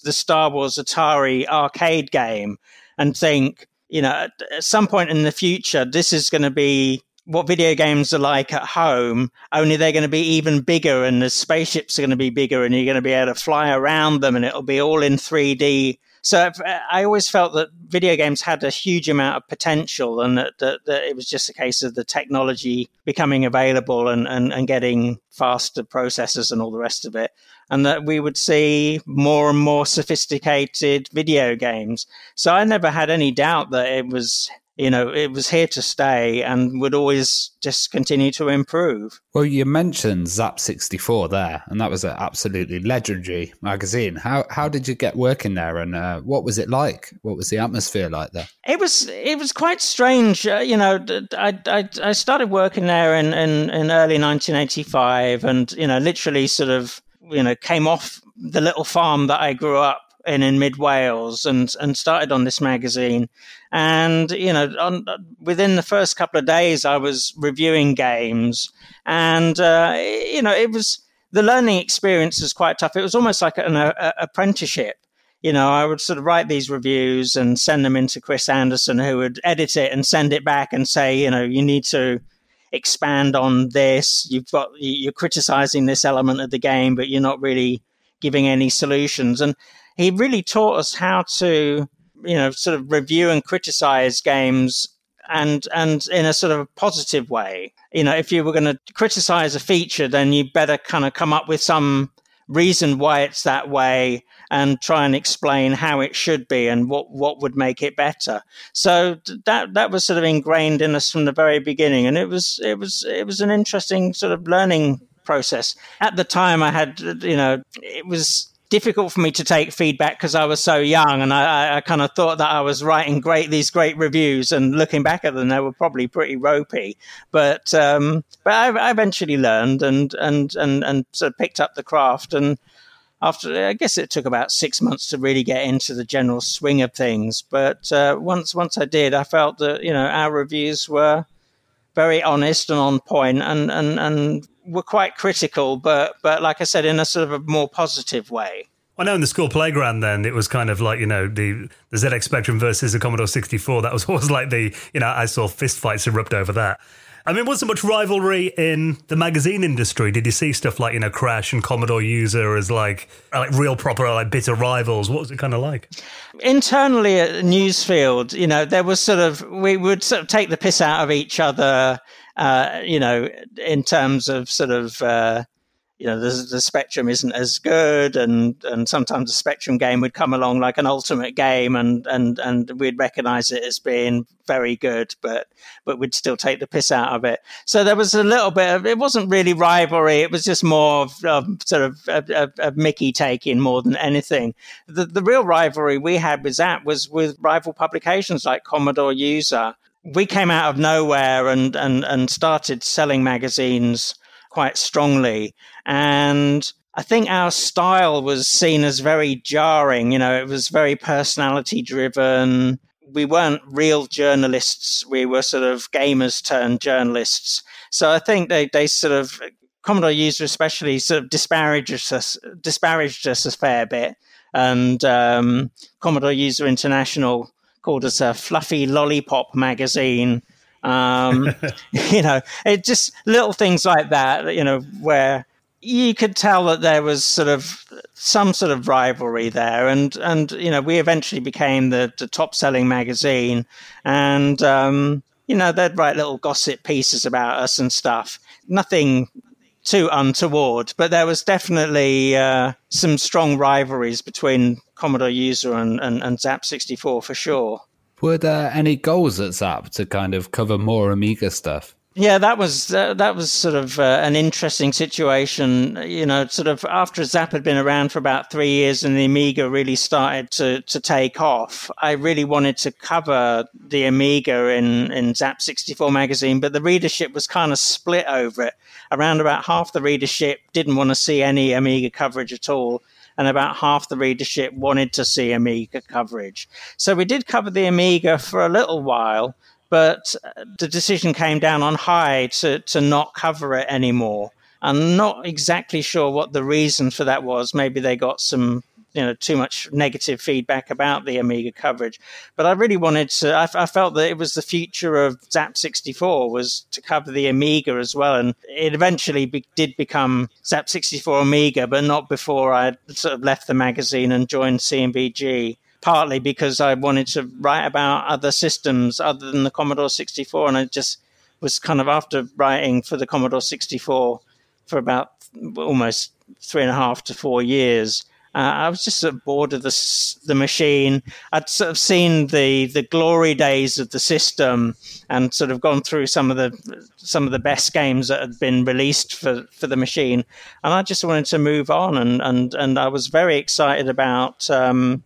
the Star Wars Atari arcade game and think, you know, at, at some point in the future, this is going to be what video games are like at home, only they're going to be even bigger and the spaceships are going to be bigger and you're going to be able to fly around them and it'll be all in 3D so uh, I always felt that video games had a huge amount of potential and that, that, that it was just a case of the technology becoming available and, and, and getting faster processors and all the rest of it. And that we would see more and more sophisticated video games. So I never had any doubt that it was you know, it was here to stay and would always just continue to improve.
Well, you mentioned Zzap 64 there, and that was an absolutely legendary magazine. How how did you get working there, and uh, what was it like? What was the atmosphere like there?
It was it was quite strange. Uh, you know, I, I I started working there in, in in early 1985, and you know, literally sort of you know came off the little farm that I grew up in in mid Wales and and started on this magazine. And you know, on, within the first couple of days, I was reviewing games, and uh, you know, it was the learning experience was quite tough. It was almost like an a, apprenticeship. You know, I would sort of write these reviews and send them into Chris Anderson, who would edit it and send it back and say, you know, you need to expand on this. You've got you're criticizing this element of the game, but you're not really giving any solutions. And he really taught us how to, you know, sort of review and criticize games and and in a sort of positive way. You know, if you were going to criticize a feature, then you better kind of come up with some reason why it's that way and try and explain how it should be and what, what would make it better. So that that was sort of ingrained in us from the very beginning, and it was it was it was an interesting sort of learning process. At the time, I had you know it was difficult for me to take feedback because I was so young, and I, I kind of thought that I was writing great these great reviews, and looking back at them, they were probably pretty ropey. But um, but I, I, eventually learned and and and and sort of picked up the craft, and after I guess it took about six months to really get into the general swing of things. But uh, once once I did, I felt that you know our reviews were very honest and on point and, and, and were quite critical, but but like I said, in a sort of a more positive way.
I know in the school playground then it was kind of like, you know, the, the ZX Spectrum versus the Commodore 64. That was always like the, you know, I saw fistfights erupt over that. I mean, was there much rivalry in the magazine industry? Did you see stuff like you know Crash and Commodore User as like like real proper like bitter rivals? What was it kind of like?
Internally at Newsfield, you know, there was sort of we would sort of take the piss out of each other. Uh, you know, in terms of sort of uh, you know, the, the spectrum isn't as good, and and sometimes the spectrum game would come along like an ultimate game, and and and we'd recognise it as being very good, but but we'd still take the piss out of it. So there was a little bit of it wasn't really rivalry; it was just more of, of sort of a, a, a Mickey taking more than anything. The the real rivalry we had with that was with rival publications like Commodore User. We came out of nowhere and and and started selling magazines quite strongly. And I think our style was seen as very jarring. You know, it was very personality driven. We weren't real journalists. We were sort of gamers turned journalists. So I think they, they sort of, Commodore user especially sort of disparaged us, disparaged us a fair bit. And um, Commodore User International called us a fluffy lollipop magazine um, you know, it just little things like that, you know, where you could tell that there was sort of some sort of rivalry there, and and you know, we eventually became the, the top selling magazine, and um, you know, they'd write little gossip pieces about us and stuff. Nothing too untoward, but there was definitely uh, some strong rivalries between Commodore User and, and, and Zzap 64 for sure.
Were there any goals at Zzap to kind of cover more Amiga stuff?
Yeah, that was uh, that was sort of uh, an interesting situation. You know, sort of after Zzap had been around for about three years and the Amiga really started to to take off. I really wanted to cover the Amiga in in Zzap 64 magazine, but the readership was kind of split over it. Around about half the readership didn't want to see any Amiga coverage at all, and about half the readership wanted to see Amiga coverage. So we did cover the Amiga for a little while, but uh, the decision came down on high to, to not cover it anymore. I'm not exactly sure what the reason for that was. Maybe they got some you know too much negative feedback about the Amiga coverage. But I really wanted to. I, I, felt that it was the future of Zzap 64 was to cover the Amiga as well, and it eventually be, did become Zzap 64 Amiga, but not before I sort of left the magazine and joined C&VG. Partly because I wanted to write about other systems other than the Commodore 64, and I just was kind of after writing for the Commodore 64 for about almost three and a half to four years. Uh, I was just sort of bored of the the machine. I'd sort of seen the the glory days of the system and sort of gone through some of the some of the best games that had been released for, for the machine, and I just wanted to move on. and and and I was very excited about um,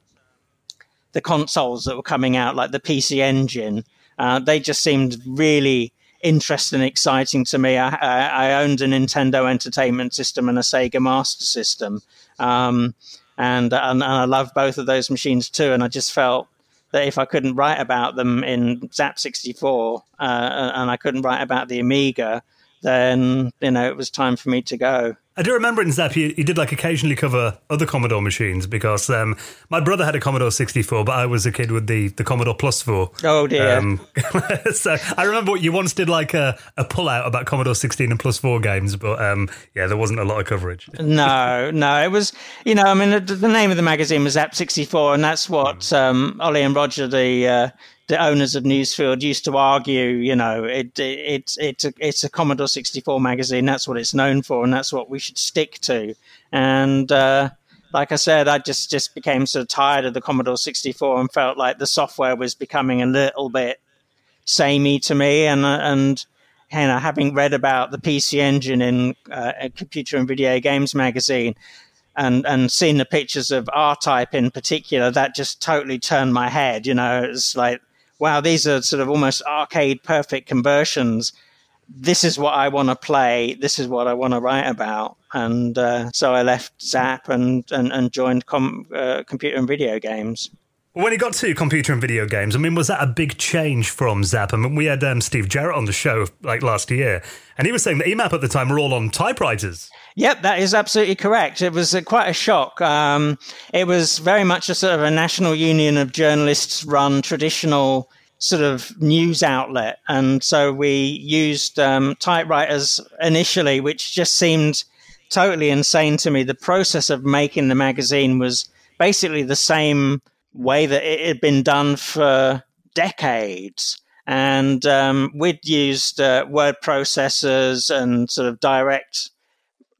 the consoles that were coming out, like the PC Engine. Uh, they just seemed really interesting and exciting to me. I, I, owned a Nintendo Entertainment System and a Sega Master System, um, and, and, and I love both of those machines too. And I just felt that if I couldn't write about them in Zzap 64 uh, and I couldn't write about the Amiga, then you know it was time for me to go.
I do remember in Zzap, he, you did like occasionally cover other Commodore machines because um, my brother had a Commodore 64, but I was a kid with the, the Commodore Plus 4.
Oh, dear. Um,
so I remember what you once did like a, a pull out about Commodore 16 and Plus 4 games, but um, yeah, there wasn't a lot of coverage.
no, no. It was, you know, I mean, the, the name of the magazine was Zzap 64, and that's what mm. um, Ollie and Roger, the uh, the owners of Newsfield used to argue, you know, it, it, it's it's a it's a Commodore 64 magazine. That's what it's known for, and that's what we should stick to. And uh, like I said, I just just became sort of tired of the Commodore 64 and felt like the software was becoming a little bit samey to me. And and you know, having read about the PC Engine in uh, Computer and Video Games magazine, and and seeing the pictures of R Type in particular, that just totally turned my head. You know, it's like wow, these are sort of almost arcade perfect conversions. This is what I want to play. This is what I want to write about. And uh, so I left Zzap and, and, and joined com- uh, computer and video games.
When it got to computer and video games, I mean, was that a big change from Zzap? I mean, we had um, Steve Jarrett on the show like last year, and he was saying that EMAP at the time were all on typewriters.
Yep, that is absolutely correct. It was quite a shock. Um, it was very much a sort of a national union of journalists run traditional sort of news outlet. And so we used um, typewriters initially, which just seemed totally insane to me. The process of making the magazine was basically the same way that it had been done for decades. And um, we'd used uh, word processors and sort of direct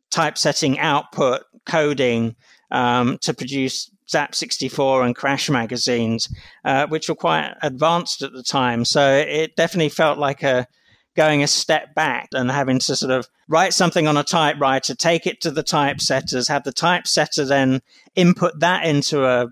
typesetting output coding um, to produce Zzap 64 and Crash magazines, uh, which were quite advanced at the time. So it definitely felt like a going a step back and having to sort of write something on a typewriter, take it to the typesetters, have the typesetter then input that into a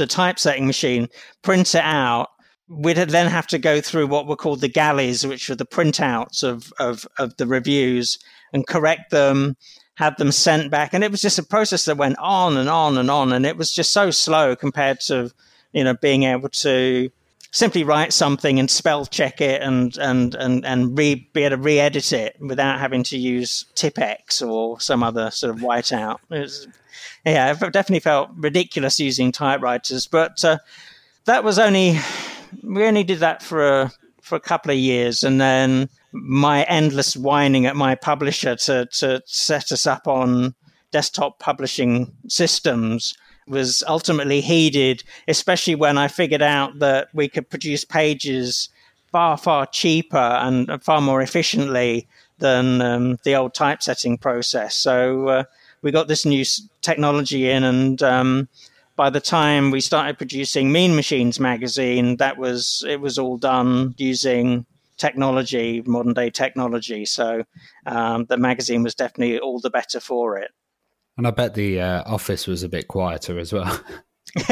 the typesetting machine, print it out. We'd then have to go through what were called the galleys, which were the printouts of, of, of the reviews, and correct them, have them sent back. And it was just a process that went on and on and on. And it was just so slow compared to, you know, being able to simply write something and spell check it and and and and re, be able to re-edit it without having to use Tipp-Ex or some other sort of whiteout. It was, yeah, I definitely felt ridiculous using typewriters, but uh, that was only we only did that for a for a couple of years, and then my endless whining at my publisher to to set us up on desktop publishing systems was ultimately heeded, especially when I figured out that we could produce pages far, far cheaper and far more efficiently than um, the old typesetting process. So uh, we got this new technology in, and um, by the time we started producing Mean Machines magazine, that was it was all done using technology, modern day technology. So um, the magazine was definitely all the better for it.
And I bet the uh, office was a bit quieter as well.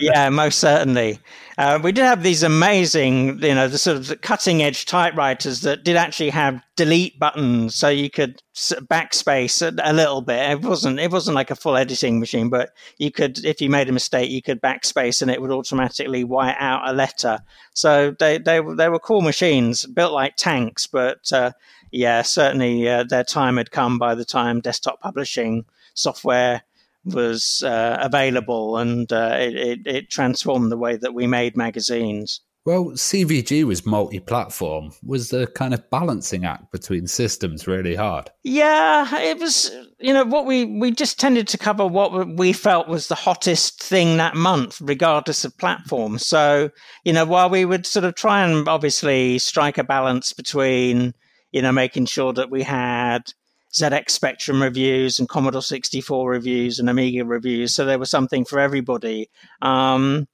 yeah, most certainly. Uh, we did have these amazing, you know, the sort of cutting edge typewriters that did actually have delete buttons, so you could backspace a, a, little bit. It wasn't it wasn't like a full editing machine, but you could, if you made a mistake, you could backspace and it would automatically white out a letter. So they they they were cool machines, built like tanks, but uh, yeah, certainly uh, their time had come by the time desktop publishing software was uh, available, and uh, it, it, it, transformed the way that we made magazines.
Well, CVG was multi platform. Was the kind of balancing act between systems really hard?
Yeah, it was, you know, what we, we just tended to cover what we felt was the hottest thing that month, regardless of platform. So, you know, while we would sort of try and obviously strike a balance between you know, making sure that we had ZX Spectrum reviews and Commodore 64 reviews and Amiga reviews. So there was something for everybody. Um,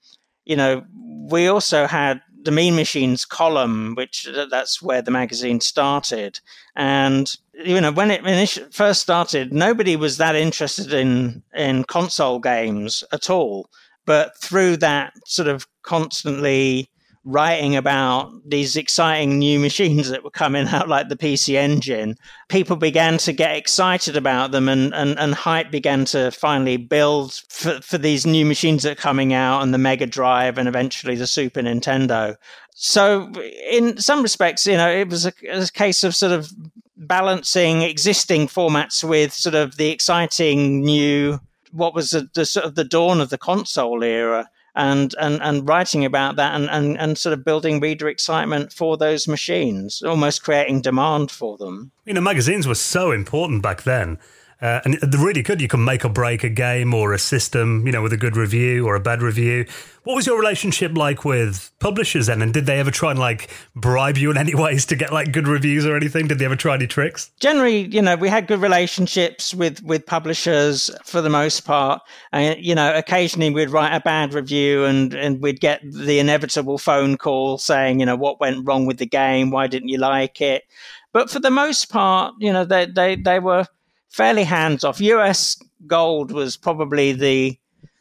you know, we also had the Mean Machines column, which that's where the magazine started. And, you know, when it first started, nobody was that interested in, in console games at all. But through that sort of constantly writing about these exciting new machines that were coming out, like the PC Engine, people began to get excited about them, and, and, and hype began to finally build for, for these new machines that are coming out, and the Mega Drive, and eventually the Super Nintendo. So, in some respects, you know, it was a, a case of sort of balancing existing formats with sort of the exciting new what was the, the, sort of the dawn of the console era and and and writing about that and, and and sort of building reader excitement for those machines, almost creating demand for them.
You know, magazines were so important back then. Uh, and really good. You can make or break a game or a system, you know, with a good review or a bad review. What was your relationship like with publishers then? And did they ever try and like bribe you in any ways to get like good reviews or anything? Did they ever try any tricks?
Generally, you know, we had good relationships with with publishers for the most part. And you know, occasionally we'd write a bad review and and we'd get the inevitable phone call saying, you know, what went wrong with the game? Why didn't you like it? But for the most part, you know, they they they were fairly hands off. US Gold was probably the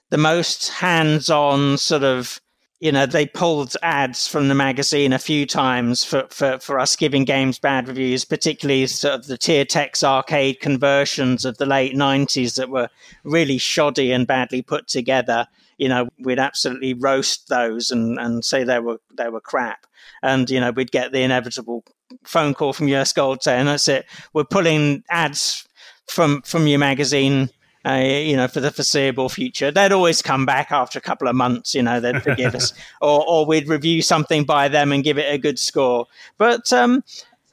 the most hands on sort of you know they pulled ads from the magazine a few times for, for, for us giving games bad reviews particularly sort of the tiertex arcade conversions of the late 90s that were really shoddy and badly put together. You know we'd absolutely roast those and, and say they were they were crap. And you know we'd get the inevitable phone call from us gold saying that's it. We're pulling ads from from your magazine uh, you know, for the foreseeable future. They'd always come back after a couple of months, you know, they'd forgive us, or, or we'd review something by them and give it a good score. But um,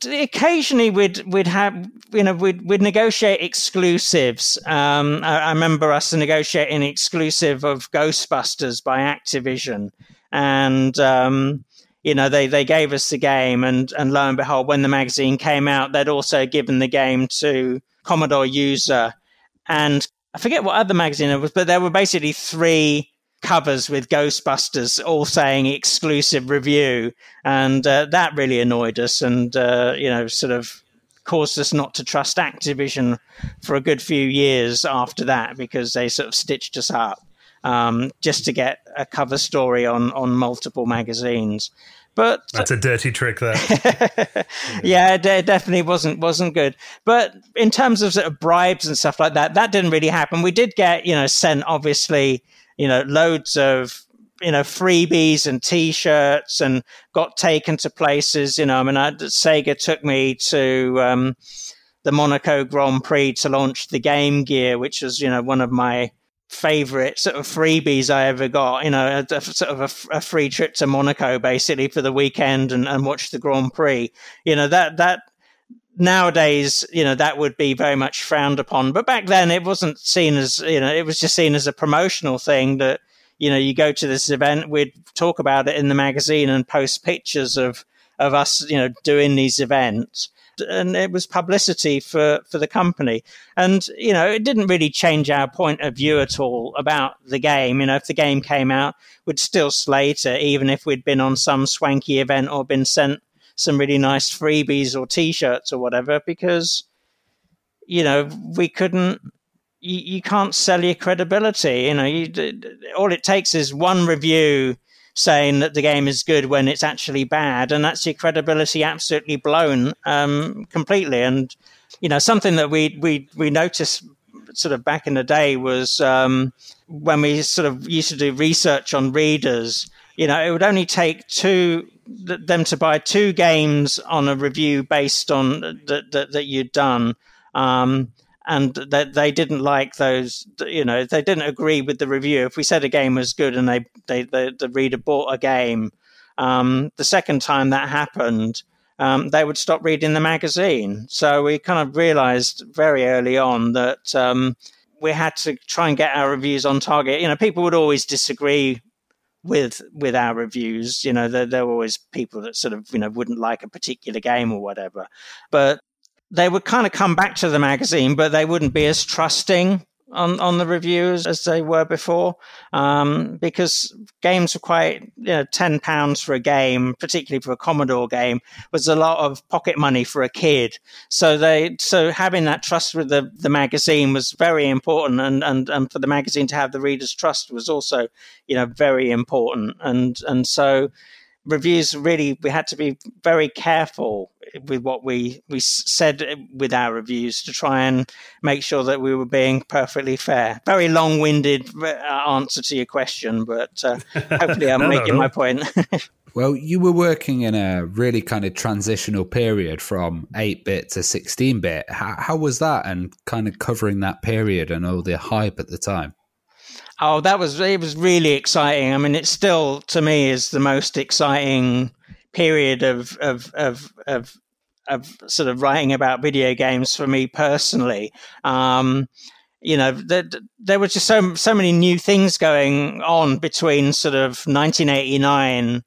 occasionally we'd we'd have you know we'd we'd negotiate exclusives. Um, I, I, remember us negotiating exclusive of Ghostbusters by Activision, and um, you know they they gave us the game, and and lo and behold, when the magazine came out, they'd also given the game to Commodore User, and I forget what other magazine it was, but there were basically three covers with Ghostbusters all saying exclusive review, and uh, that really annoyed us, and uh, you know, sort of caused us not to trust Activision for a good few years after that because they sort of stitched us up um, just to get a cover story on on multiple magazines. But
that's a dirty trick, there.
yeah, it definitely wasn't wasn't good. But in terms of sort of bribes and stuff like that, that didn't really happen. We did get, you know, sent obviously, you know, loads of you know freebies and T-shirts, and got taken to places. You know, I mean, I, Sega took me to. Um, the Monaco Grand Prix to launch the Game Gear, which was, you know, one of my favorite sort of freebies I ever got. You know, a, a sort of a, a, free trip to Monaco basically for the weekend and, and watch the Grand Prix. You know, that, that nowadays, you know, that would be very much frowned upon. But back then it wasn't seen as, you know, it was just seen as a promotional thing that, you know, you go to this event, we'd talk about it in the magazine and post pictures of, of us, you know, doing these events and it was publicity for, for the company. And, you know, it didn't really change our point of view at all about the game. You know, if the game came out, we'd still slate it, even if we'd been on some swanky event or been sent some really nice freebies or t shirts or whatever, because, you know, we couldn't. You, you can't sell your credibility. You know, you, all it takes is one review saying that the game is good when it's actually bad, and that's your credibility absolutely blown um, completely. And you know, something that we we we noticed sort of back in the day was um, when we sort of used to do research on readers. You know, it would only take two them to buy two games on a review based on that that, that you'd done. Um, and that they didn't like those you know they didn't agree with the review. If we said a game was good and they, they, they the reader bought a game um, the second time that happened um, they would stop reading the magazine. So we kind of realized very early on that um, we had to try and get our reviews on target. You know people would always disagree with with our reviews. You know there, there were always people that sort of you know wouldn't like a particular game or whatever. But they would kind of come back to the magazine, but they wouldn't be as trusting on, on the reviews as they were before, um, because games were quite, you know, ten pounds for a game, particularly for a Commodore game, was a lot of pocket money for a kid. So they, so having that trust with the, the magazine was very important, and, and and for the magazine to have the reader's trust was also, you know, very important, and and so reviews really we had to be very careful with what we we said with our reviews to try and make sure that we were being perfectly fair. Very long-winded uh, answer to your question, but uh, hopefully I'm no, making no, no. my point.
well, you were working in a really kind of transitional period from 8-bit to 16-bit. How, how was that, and kind of covering that period and all the hype at the time?
Oh, that was it was really exciting. I mean, it still to me is the most exciting period of of of of, of sort of writing about video games for me personally. Um, you know, there, there were just so so many new things going on between sort of 1989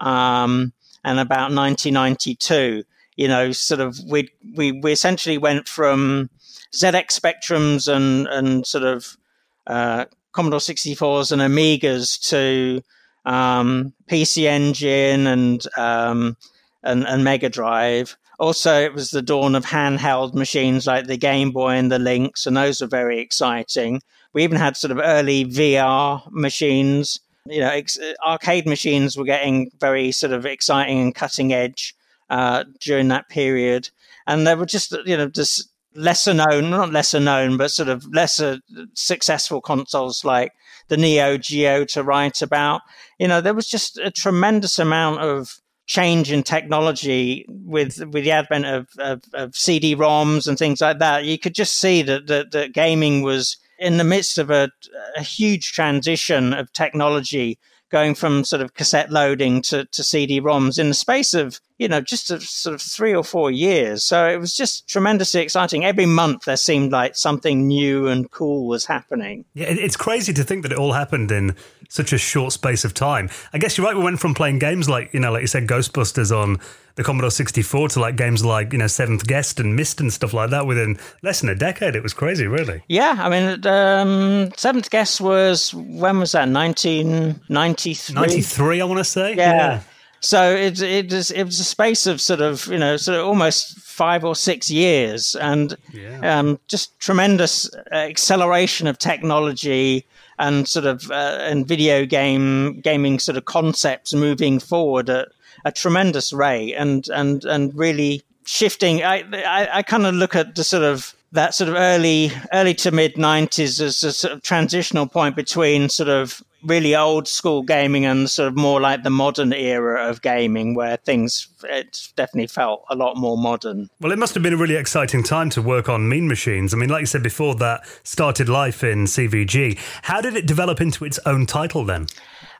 um, and about 1992. You know, sort of we we we essentially went from ZX Spectrums and and sort of uh, Commodore 64s and Amigas to um, PC Engine and, um, and and Mega Drive. Also, it was the dawn of handheld machines like the Game Boy and the Lynx, and those were very exciting. We even had sort of early VR machines. You know, ex- arcade machines were getting very sort of exciting and cutting edge uh, during that period, and there were just you know just lesser known, not lesser known, but sort of lesser successful consoles like the Neo Geo to write about. You know, there was just a tremendous amount of change in technology with with the advent of, of, of CD-ROMs and things like that. You could just see that, that, that gaming was in the midst of a, a huge transition of technology going from sort of cassette loading to, to CD-ROMs in the space of, you know, just a, sort of three or four years. So it was just tremendously exciting. Every month there seemed like something new and cool was happening.
Yeah, it's crazy to think that it all happened in such a short space of time. I guess you're right. We went from playing games like, you know, like you said, Ghostbusters on the Commodore 64 to like games like, you know, Seventh Guest and Myst and stuff like that within less than a decade. It was crazy, really.
Yeah. I mean, um, Seventh Guest was, when was that? 1993?
93, I want to say.
Yeah. yeah. So it, it, was, it was a space of sort of, you know, sort of almost five or six years and yeah. um, just tremendous acceleration of technology and sort of uh, and video game gaming sort of concepts moving forward at a tremendous rate and and and really shifting. I I, I kind of look at the sort of that sort of early early to mid 90s as a sort of transitional point between sort of really old school gaming and sort of more like the modern era of gaming where things it definitely felt a lot more modern.
Well it must have been a really exciting time to work on mean machines. I mean like you said before that started life in cvg how did it develop into its own title then?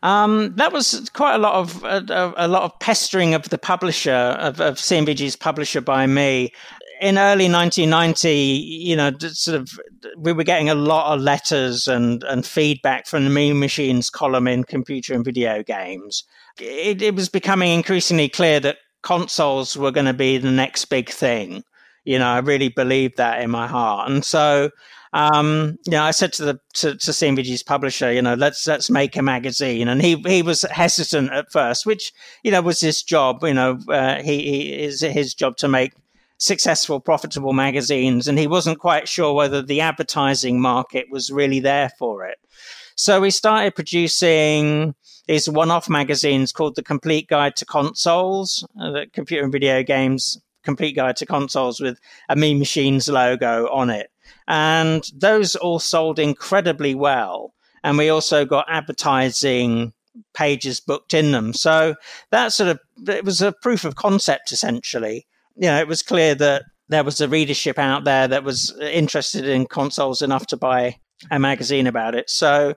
Um, that was quite a lot of a, a, lot of pestering of the publisher of, of C&VG's publisher by me. In early 1990, you know, sort of, we were getting a lot of letters and, and feedback from the Mean Machines column in computer and video games. It, it was becoming increasingly clear that consoles were going to be the next big thing. You know, I really believed that in my heart, and so um, you know, I said to the to, to C&VG's publisher, you know, let's let's make a magazine, and he he was hesitant at first, which you know was his job. You know, uh, he, he is his job to make successful, profitable magazines, and he wasn't quite sure whether the advertising market was really there for it. So we started producing these one-off magazines called the Complete Guide to Consoles, uh, the computer and video games complete guide to consoles with a Mean Machines logo on it. And those all sold incredibly well. And we also got advertising pages booked in them. So that sort of, it was a proof of concept essentially. You know, it was clear that there was a readership out there that was interested in consoles enough to buy a magazine about it. So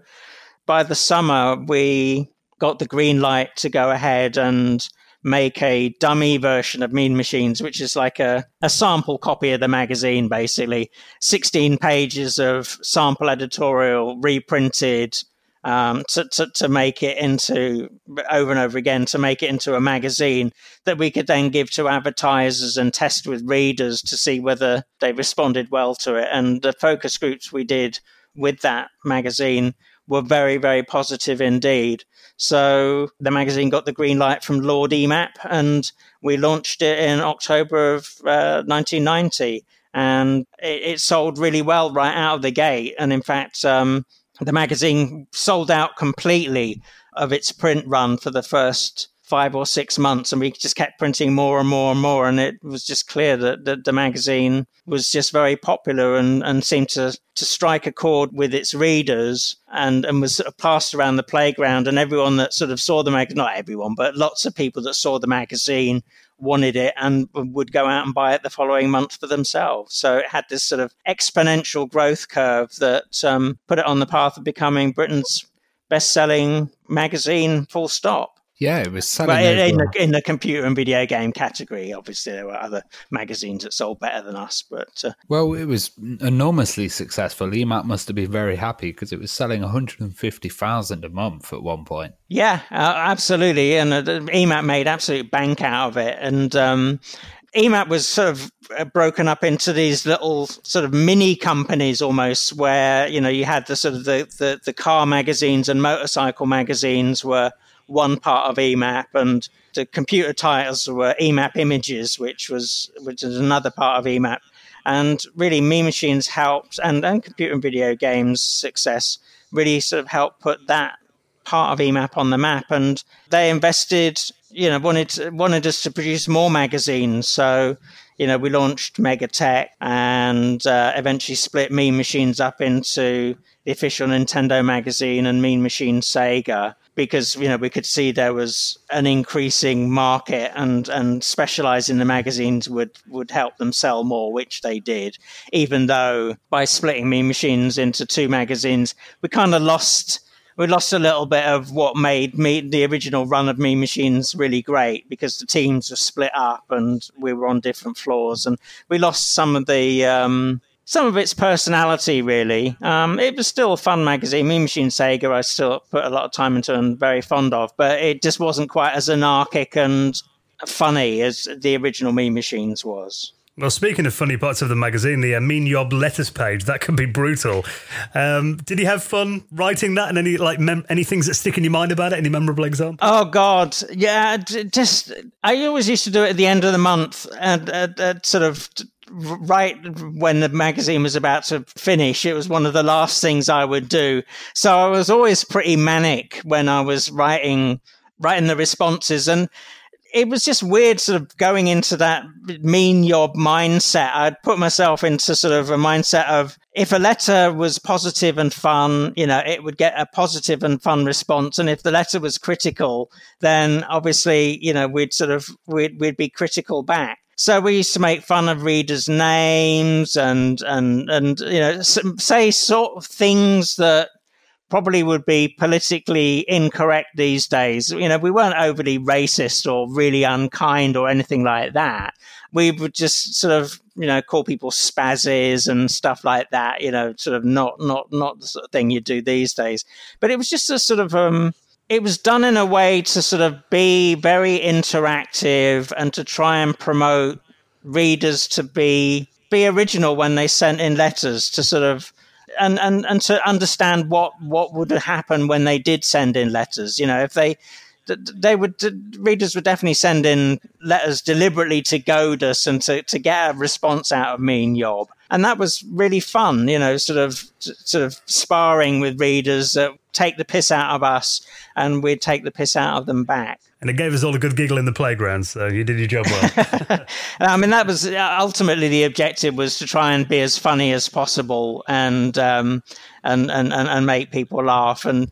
by the summer, we got the green light to go ahead and make a dummy version of Mean Machines, which is like a, a sample copy of the magazine, basically. 16 pages of sample editorial reprinted um, to, to, to make it into over and over again to make it into a magazine that we could then give to advertisers and test with readers to see whether they responded well to it. And the focus groups we did with that magazine were very, very positive indeed. So the magazine got the green light from Lord EMAP, and we launched it in October of uh, 1990. And it, it, sold really well right out of the gate. And in fact, um, the magazine sold out completely of its print run for the first five or six months, and we just kept printing more and more and more. And it was just clear that, that the magazine was just very popular and, and seemed to, to strike a chord with its readers and, and was sort of passed around the playground. And everyone that sort of saw the magazine, not everyone, but lots of people that saw the magazine wanted it and would go out and buy it the following month for themselves. So it had this sort of exponential growth curve that um, put it on the path of becoming Britain's best selling magazine, full stop.
Yeah, it was selling.
But in, the, in the computer and video game category, obviously there were other magazines that sold better than us. But uh,
well, it was enormously successful. EMAP must have been very happy because it was selling 150,000 a month at one point.
Yeah, uh, absolutely, and uh, EMAP made absolute bank out of it, and. Um, EMAP was sort of uh, broken up into these little sort of mini companies almost where, you know, you had the sort of the, the, the car magazines and motorcycle magazines were one part of EMAP, and the computer titles were EMAP Images, which was which is another part of EMAP. And really, Mean Machines helped, and, and computer and video games success really sort of helped put that part of EMAP on the map. And they invested, you know, wanted wanted us to produce more magazines. So you know, we launched Megatech and uh, eventually split Mean Machines up into the official Nintendo magazine and Mean Machine Sega because you know we could see there was an increasing market and and specializing the magazines would would help them sell more which they did even though by splitting mean machines into two magazines we kind of lost we lost a little bit of what made me the original run of Mean Machines really great because the teams were split up and we were on different floors. And we lost some of the um, some of its personality, really. Um, it was still a fun magazine. Mean Machine Sega, I still put a lot of time into and very fond of, but it just wasn't quite as anarchic and funny as the original Mean Machines was.
Well, speaking of funny parts of the magazine, the uh, Mean Yob letters page that can be brutal. Um, did you have fun writing that, and any like mem- any things that stick in your mind about it? Any memorable examples?
Oh God, yeah. Just I always used to do it at the end of the month, and uh, sort of right when the magazine was about to finish, it was one of the last things I would do. So I was always pretty manic when I was writing writing the responses and it was just weird sort of going into that mean yob mindset. I'd put myself into sort of a mindset of if a letter was positive and fun, you know, it would get a positive and fun response. And if the letter was critical, then obviously, you know, we'd sort of, we'd, we'd be critical back. So we used to make fun of readers' names and and and you know say sort of things that probably would be politically incorrect these days. You know, we weren't overly racist or really unkind or anything like that. We would just sort of you know call people spazzes and stuff like that. You know, sort of not not not the sort of thing you do these days. But it was just a sort of um it was done in a way to sort of be very interactive and to try and promote readers to be be original when they sent in letters to sort of and, and, and to understand what, what would happen when they did send in letters. You know, if they they would readers would definitely send in letters deliberately to goad us and to, to get a response out of me and Yob. And that was really fun, you know, sort of sort of sparring with readers that take the piss out of us and we'd take the piss out of them back.
And it gave us all a good giggle in the playground, so you did your job well.
I mean, that was ultimately the objective was to try and be as funny as possible and um, and, and and make people laugh. And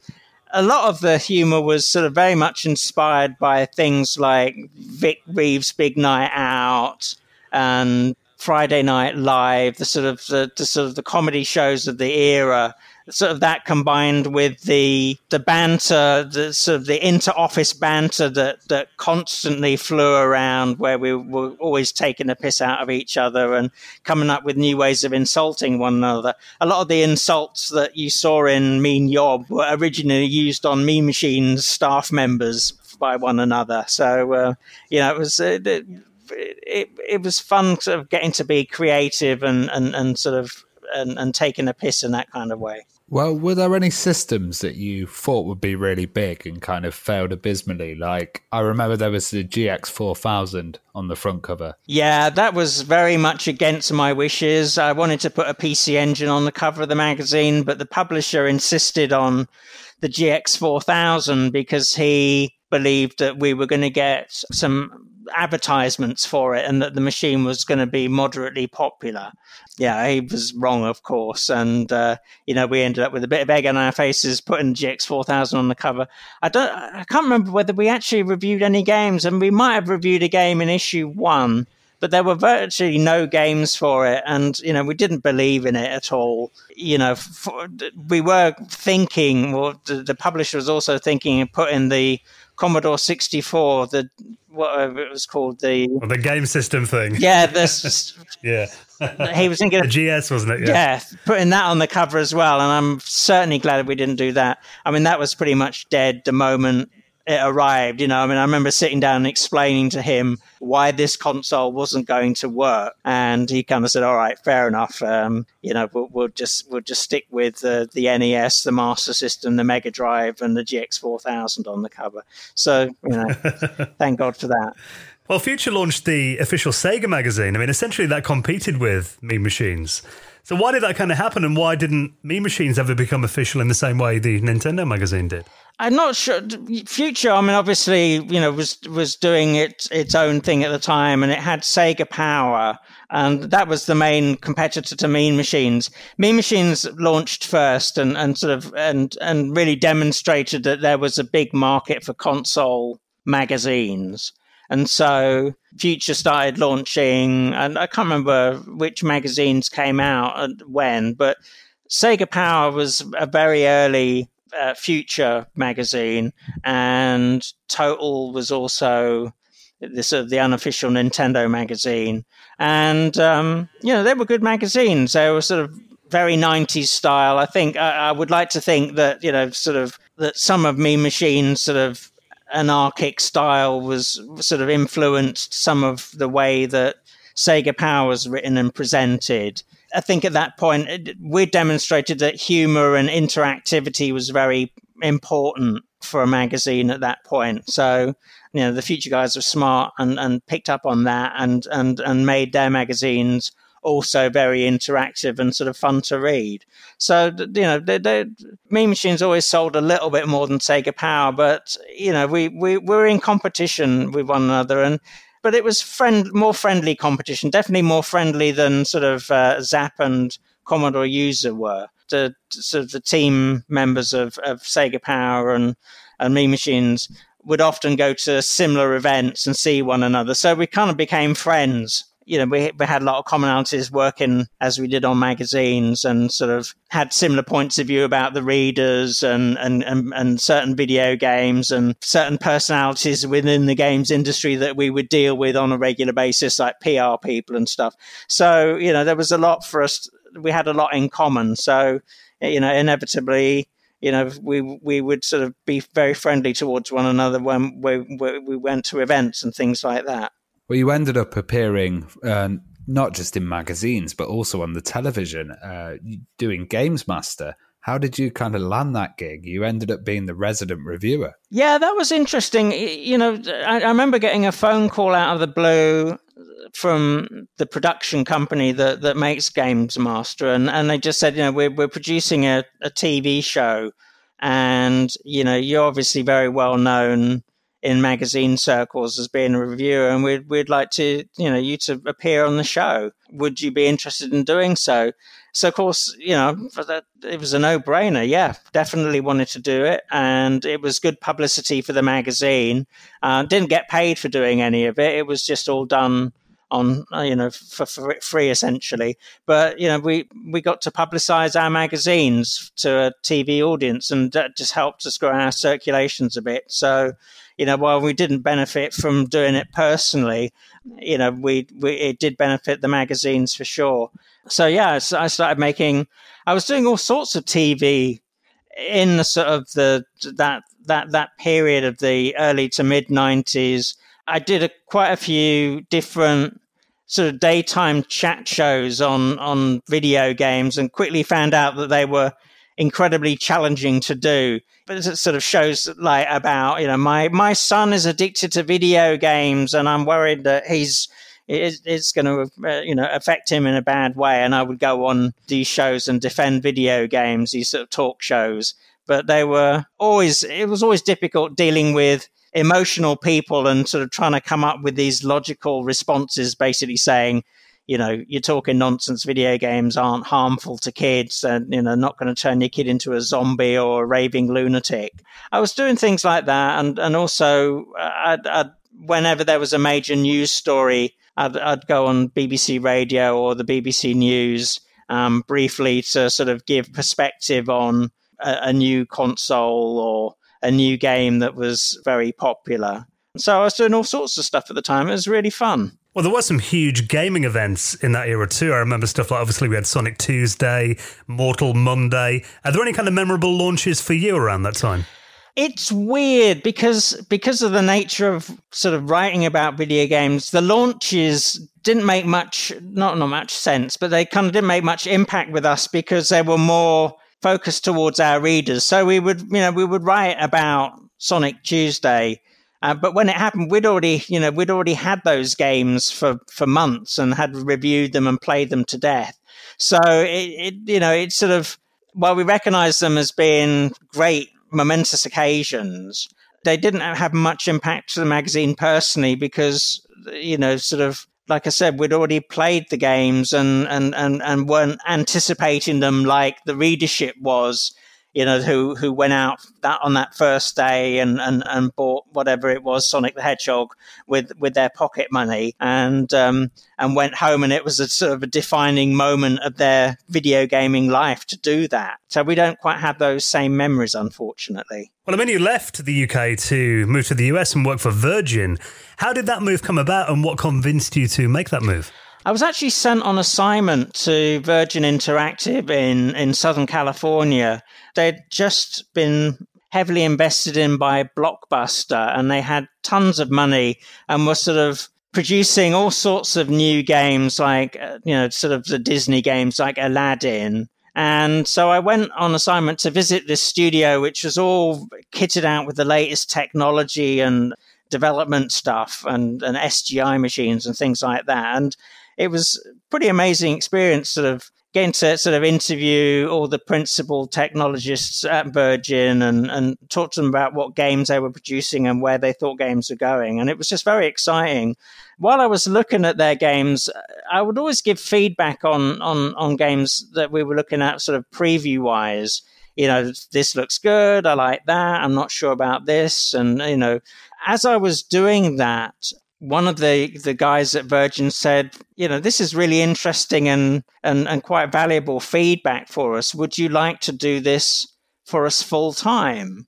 a lot of the humor was sort of very much inspired by things like Vic Reeves' Big Night Out and Friday Night Live, the sort of the, the sort of the comedy shows of the era sort of that combined with the the banter, the sort of the inter-office banter that that constantly flew around, where we were always taking a piss out of each other and coming up with new ways of insulting one another. A lot of the insults that you saw in Mean Yob were originally used on Mean Machines staff members by one another. So uh, you know, it was. Uh, it, it, it was fun sort of getting to be creative and, and, and sort of and, and taking a piss in that kind of way.
Well, were there any systems that you thought would be really big and kind of failed abysmally? Like, I remember there was the GX4000 on the front cover.
Yeah, that was very much against my wishes. I wanted to put a PC engine on the cover of the magazine, but the publisher insisted on the GX4000 because he believed that we were going to get some advertisements for it and that the machine was going to be moderately popular. Yeah, he was wrong, of course. And, uh, you know, we ended up with a bit of egg on our faces putting GX4000 on the cover. I don't, I can't remember whether we actually reviewed any games and we might have reviewed a game in issue one, but there were virtually no games for it. And, you know, we didn't believe in it at all. You know, for, we were thinking, well, the, the publisher was also thinking of putting the Commodore 64, the whatever it was called, the
well, the game system thing.
Yeah, this.
yeah.
he was thinking
the GS, wasn't it?
Yeah. yeah, putting that on the cover as well, and I'm certainly glad we didn't do that. I mean, that was pretty much dead the moment it arrived. You know, I mean, I remember sitting down and explaining to him why this console wasn't going to work, and he kind of said, "All right, fair enough. Um, you know, we'll, we'll, just we'll just stick with uh, the NES, the Master System, the Mega Drive, and the GX4000 on the cover." So, you know, thank God for that.
Well, Future launched the official Sega magazine. I mean, essentially that competed with Mean Machines. So why did that kind of happen, and why didn't Mean Machines ever become official in the same way the Nintendo magazine did?
I'm not sure. Future, I mean, obviously, you know, was was doing its its own thing at the time, and it had Sega Power, and that was the main competitor to Mean Machines. Mean Machines launched first, and, and sort of and and really demonstrated that there was a big market for console magazines. And so Future started launching, and I can't remember which magazines came out and when, but Sega Power was a very early uh, Future magazine, and Total was also the sort of the unofficial Nintendo magazine. And um, you know, they were good magazines. They were sort of very 90s style. I think I, I would like to think that you know, sort of that some of Mean Machines sort of anarchic style was sort of influenced some of the way that Sega Power was written and presented. I think at that point uh, we demonstrated that humor and interactivity was very important for a magazine at that point. So, you know, the future guys were smart and, and picked up on that and, and, and made their magazines also very interactive and sort of fun to read. So you know, they, they, Mean Machines always sold a little bit more than Sega Power, but you know, we we were in competition with one another, and but it was friend more friendly competition, definitely more friendly than sort of uh, Zzap and Commodore User were. The sort of the team members of, of Sega Power and and Mean Machines would often go to similar events and see one another. So we kind of became friends you know, we, we had a lot of commonalities working as we did on magazines and sort of had similar points of view about the readers and, and, and, and, certain video games and certain personalities within the games industry that we would deal with on a regular basis, like PR people and stuff. So, you know, there was a lot for us. We had a lot in common. So, you know, inevitably, you know, we we would sort of be very friendly towards one another when we, we went to events and things like that.
Well, you ended up appearing uh, not just in magazines, but also on the television, uh, doing Games Master. How did you kind of land that gig? You ended up being the resident reviewer.
Yeah, that was interesting. You know, I, I remember getting a phone call out of the blue from the production company that, that makes Games Master, and, and they just said, you know, we're, we're producing a, a TV show, and, you know, you're obviously very well known in magazine circles as being a reviewer, and we'd we'd like to you know you to appear on the show. Would you be interested in doing so? So of course, you know, it was a no-brainer. Yeah, definitely wanted to do it, and it was good publicity for the magazine. Uh, didn't get paid for doing any of it. It was just all done on uh, you know for, for, free essentially but you know we we got to publicize our magazines to a tv audience and that just helped us grow our circulations a bit so you know, while we didn't benefit from doing it personally, you know, we, we it did benefit the magazines for sure. So yeah, so I started making. I was doing all sorts of TV in the sort of the that that that period of the early to mid nineties. I did a, quite a few different sort of daytime chat shows on on video games, and quickly found out that they were incredibly challenging to do. But it sort of shows like about, you know, my, my son is addicted to video games and I'm worried that he's, it's going to, uh, you know, affect him in a bad way. And I would go on these shows and defend video games, these sort of talk shows. But they were always, it was always difficult dealing with emotional people and sort of trying to come up with these logical responses, basically saying, you know, you're talking nonsense. Video games aren't harmful to kids and, you know, not going to turn your kid into a zombie or a raving lunatic. I was doing things like that. And, and also, uh, I'd, I'd, whenever there was a major news story, I'd, I'd go on BBC Radio or the BBC News um, briefly to sort of give perspective on a, a new console or a new game that was very popular. So I was doing all sorts of stuff at the time. It was really fun.
Well, there were some huge gaming events in that era too. I remember stuff like obviously we had Sonic Tuesday, Mortal Monday. Are there any kind of memorable launches for you around that time?
It's weird because because of the nature of sort of writing about video games, the launches didn't make much not not much sense, but they kind of didn't make much impact with us because they were more focused towards our readers. So we would you know we would write about Sonic Tuesday Uh, but when it happened, we'd already, you know, we'd already had those games for, for months and had reviewed them and played them to death. So it, it you know, it's sort of, while we recognize them as being great, momentous occasions, they didn't have much impact to the magazine personally because, you know, sort of, like I said, we'd already played the games and, and, and, and weren't anticipating them like the readership was you know, who who went out that on that first day and, and, and bought whatever it was, Sonic the Hedgehog, with with their pocket money, and um, and went home, and it was a sort of a defining moment of their video gaming life to do that. So we don't quite have those same memories, unfortunately.
Well, I mean, you left the UK to move to the US and work for Virgin. How did that move come about, and what convinced you to make that move?
I was actually sent on assignment to Virgin Interactive in, in Southern California. They'd just been heavily invested in by Blockbuster and they had tons of money and were sort of producing all sorts of new games like, uh, you know, sort of the Disney games like Aladdin. And so I went on assignment to visit this studio, which was all kitted out with the latest technology and development stuff and, and SGI machines and things like that. And it was pretty amazing experience, sort of getting to sort of interview all the principal technologists at Virgin and, and talk to them about what games they were producing and where they thought games were going. And it was just very exciting. While I was looking at their games, I would always give feedback on, on, on games that we were looking at sort of preview wise. You know, this looks good. I like that. I'm not sure about this. And, you know, as I was doing that, one of the, the guys at Virgin said, you know, this is really interesting and, and, and quite valuable feedback for us. Would you like to do this for us full time?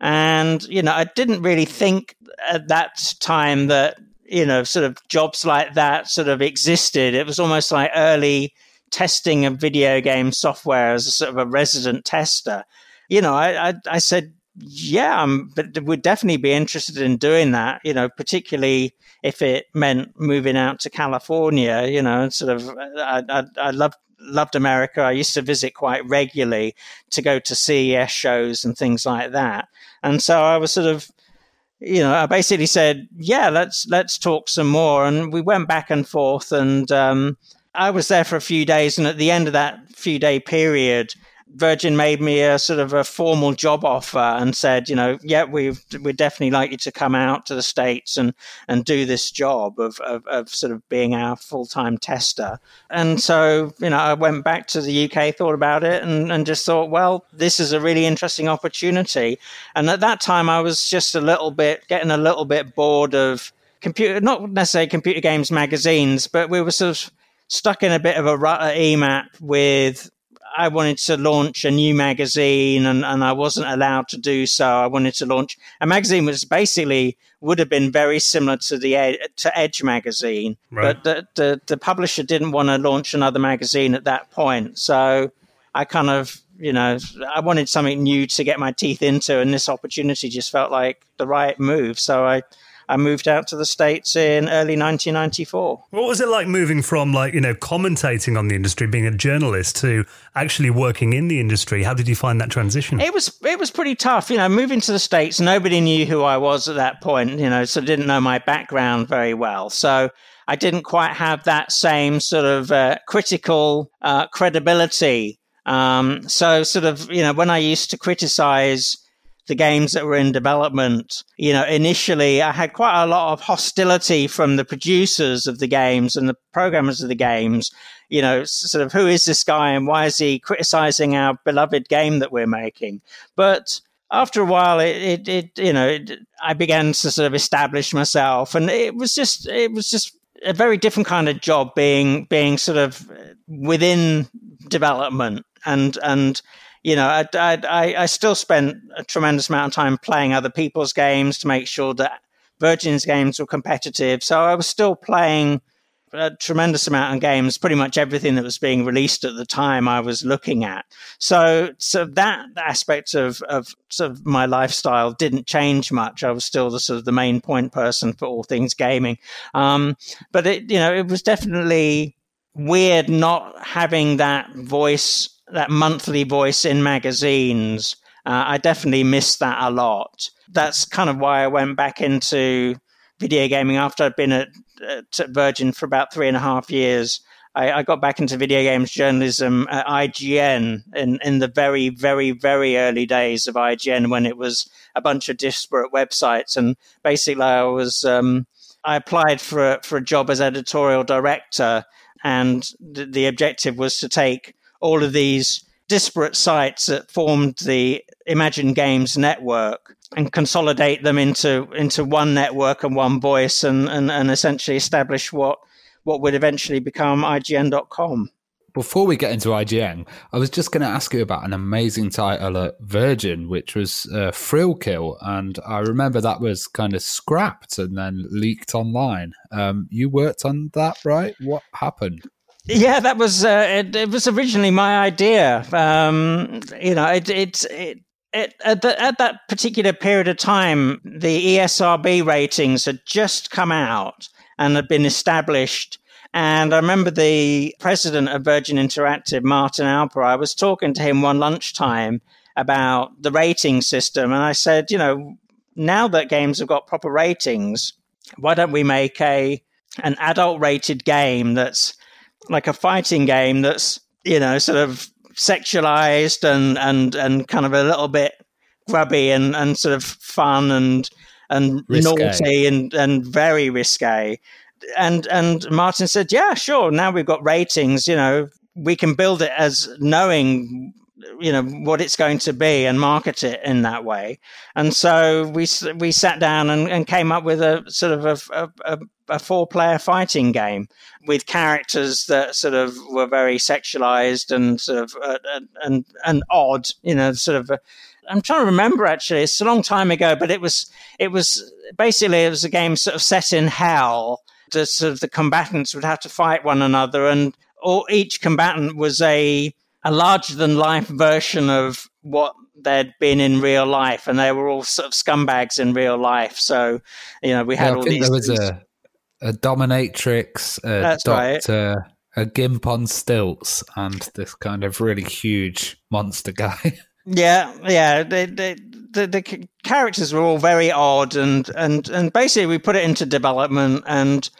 And, you know, I didn't really think at that time that, you know, sort of jobs like that sort of existed. It was almost like early testing of video game software as a sort of a resident tester. You know, I, I, I said, yeah, um, but would definitely be interested in doing that. You know, particularly if it meant moving out to California. You know, sort of, I, I, I loved loved America. I used to visit quite regularly to go to CES shows and things like that. And so I was sort of, you know, I basically said, yeah, let's let's talk some more. And we went back and forth, and um, I was there for a few days. And at the end of that few day period, Virgin made me a sort of a formal job offer and said, you know, yeah, we we'd definitely like you to come out to the states and and do this job of of, of sort of being our full time tester. And so, you know, I went back to the UK, thought about it, and and just thought, well, this is a really interesting opportunity. And at that time, I was just a little bit getting a little bit bored of computer, not necessarily computer games magazines, but we were sort of stuck in a bit of a rut at EMAP with I wanted to launch a new magazine and, and I wasn't allowed to do so. I wanted to launch a magazine which basically would have been very similar to the Ed, to Edge magazine, right. but the, the, the publisher didn't want to launch another magazine at that point. So I kind of you know I wanted something new to get my teeth into, and this opportunity just felt like the right move. So I I moved out to the States in early 1994.
What was it like moving from, like, you know, commentating on the industry, being a journalist, to actually working in the industry? How did you find that transition?
It was it was pretty tough. You know, moving to the States, nobody knew who I was at that point, you know, so didn't know my background very well. So I didn't quite have that same sort of uh, critical uh, credibility. Um, so, sort of, you know, when I used to criticize the games that were in development. You know, initially I had quite a lot of hostility from the producers of the games and the programmers of the games. You know, sort of who is this guy and why is he criticizing our beloved game that we're making? But after a while, it, it, it you know, it, I began to sort of establish myself, and it was just, it was just a very different kind of job being, being sort of within development and and you know, I, I, I still spent a tremendous amount of time playing other people's games to make sure that Virgin's games were competitive. So I was still playing a tremendous amount of games, pretty much everything that was being released at the time I was looking at. So, so that aspect of, of sort of my lifestyle didn't change much. I was still the sort of the main point person for all things gaming. Um, but it, you know, it was definitely weird not having that voice that monthly voice in magazines Uh, I definitely missed that a lot. That's kind of why I went back into video gaming after I'd been at, at Virgin for about three and a half years. I, I, got back into video games journalism at IGN in, in the very, very, very early days of IGN when it was a bunch of disparate websites. And basically, I was um, I applied for a, for a job as editorial director, and the, the objective was to take all of these disparate sites that formed the Imagine Games network and consolidate them into into one network and one voice and, and, and essentially establish what what would eventually become IGN.com.
Before we get into IGN, I was just going to ask you about an amazing title at Virgin, which was uh, Thrill Kill, and I remember that was kind of scrapped and then leaked online. Um, you worked on that, right? What happened?
Yeah, that was uh, it, it, was originally my idea. Um, you know, it, it, it at, the, at, that particular period of time, the ESRB ratings had just come out and had been established. And I remember the president of Virgin Interactive, Martin Alper, I was talking to him one lunchtime about the rating system. And I said, you know, now that games have got proper ratings, why don't we make a an adult rated game that's like a fighting game that's, you know, sort of sexualized and and and kind of a little bit grubby and and sort of fun and and risque. naughty and and very risque. And and Martin said, "Yeah, sure. Now we've got ratings. You know, we can build it as knowing." You know what it's going to be and market it in that way, and so we we sat down and, and came up with a sort of a, a, a four player fighting game with characters that sort of were very sexualized and sort of uh, and and odd, you know, sort of. Uh, I'm trying to remember actually. It's a long time ago, but it was it was basically it was a game sort of set in hell. The sort of the combatants would have to fight one another, and all, each combatant was a a larger than life version of what they'd been in real life, and they were all sort of scumbags in real life. So, you know, we had
yeah,
all these.
There was a a dominatrix, a That's doctor, right. a gimp on stilts, and this kind of really huge monster guy.
Yeah, yeah. They, they, the, the characters were all very odd, and, and, and basically we put it into development, and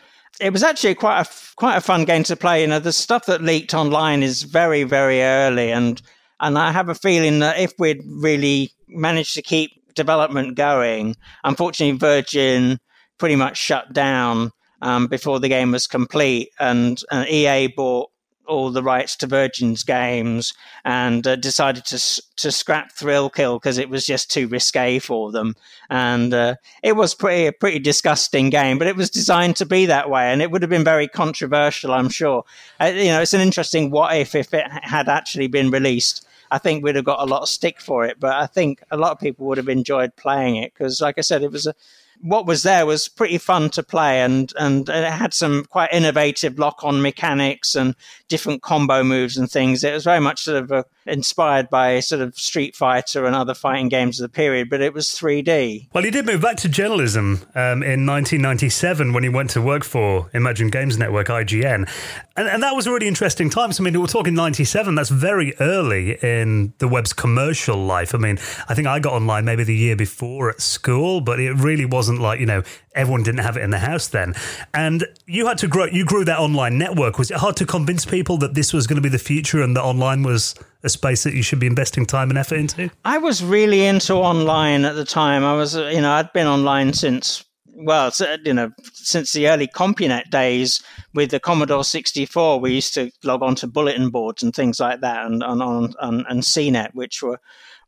it was actually quite a quite a fun game to play. You know, the stuff that leaked online is very very early, and and I have a feeling that if we'd really managed to keep development going, unfortunately Virgin pretty much shut down um, before the game was complete, and, and EA bought all the rights to Virgin's games and uh, decided to to scrap Thrill Kill because it was just too risque for them. And uh, it was pretty a pretty disgusting game, but it was designed to be that way, and it would have been very controversial, I'm sure. Uh, you know, it's an interesting what if if it had actually been released. I think we'd have got a lot of stick for it, but I think a lot of people would have enjoyed playing it because, like I said, it was a what was there was pretty fun to play and, and it had some quite innovative lock on mechanics and different combo moves and things. It was very much sort of a, inspired by sort of Street Fighter and other fighting games of the period, but it was 3D.
Well, he did move back to journalism um, in 1997 when he went to work for Imagine Games Network, IGN. And, and that was a really interesting time. So, I mean, we're talking 97, that's very early in the web's commercial life. I mean, I think I got online maybe the year before at school, but it really wasn't like, you know, everyone didn't have it in the house then. And you had to grow, you grew that online network. Was it hard to convince people that this was going to be the future and that online was a space that you should be investing time and effort into?
I was really into online at the time. I was, you know, I'd been online since well, you know, since the early CompuNet days with the Commodore 64, we used to log on to bulletin boards and things like that, and on on, on and CNET, which were,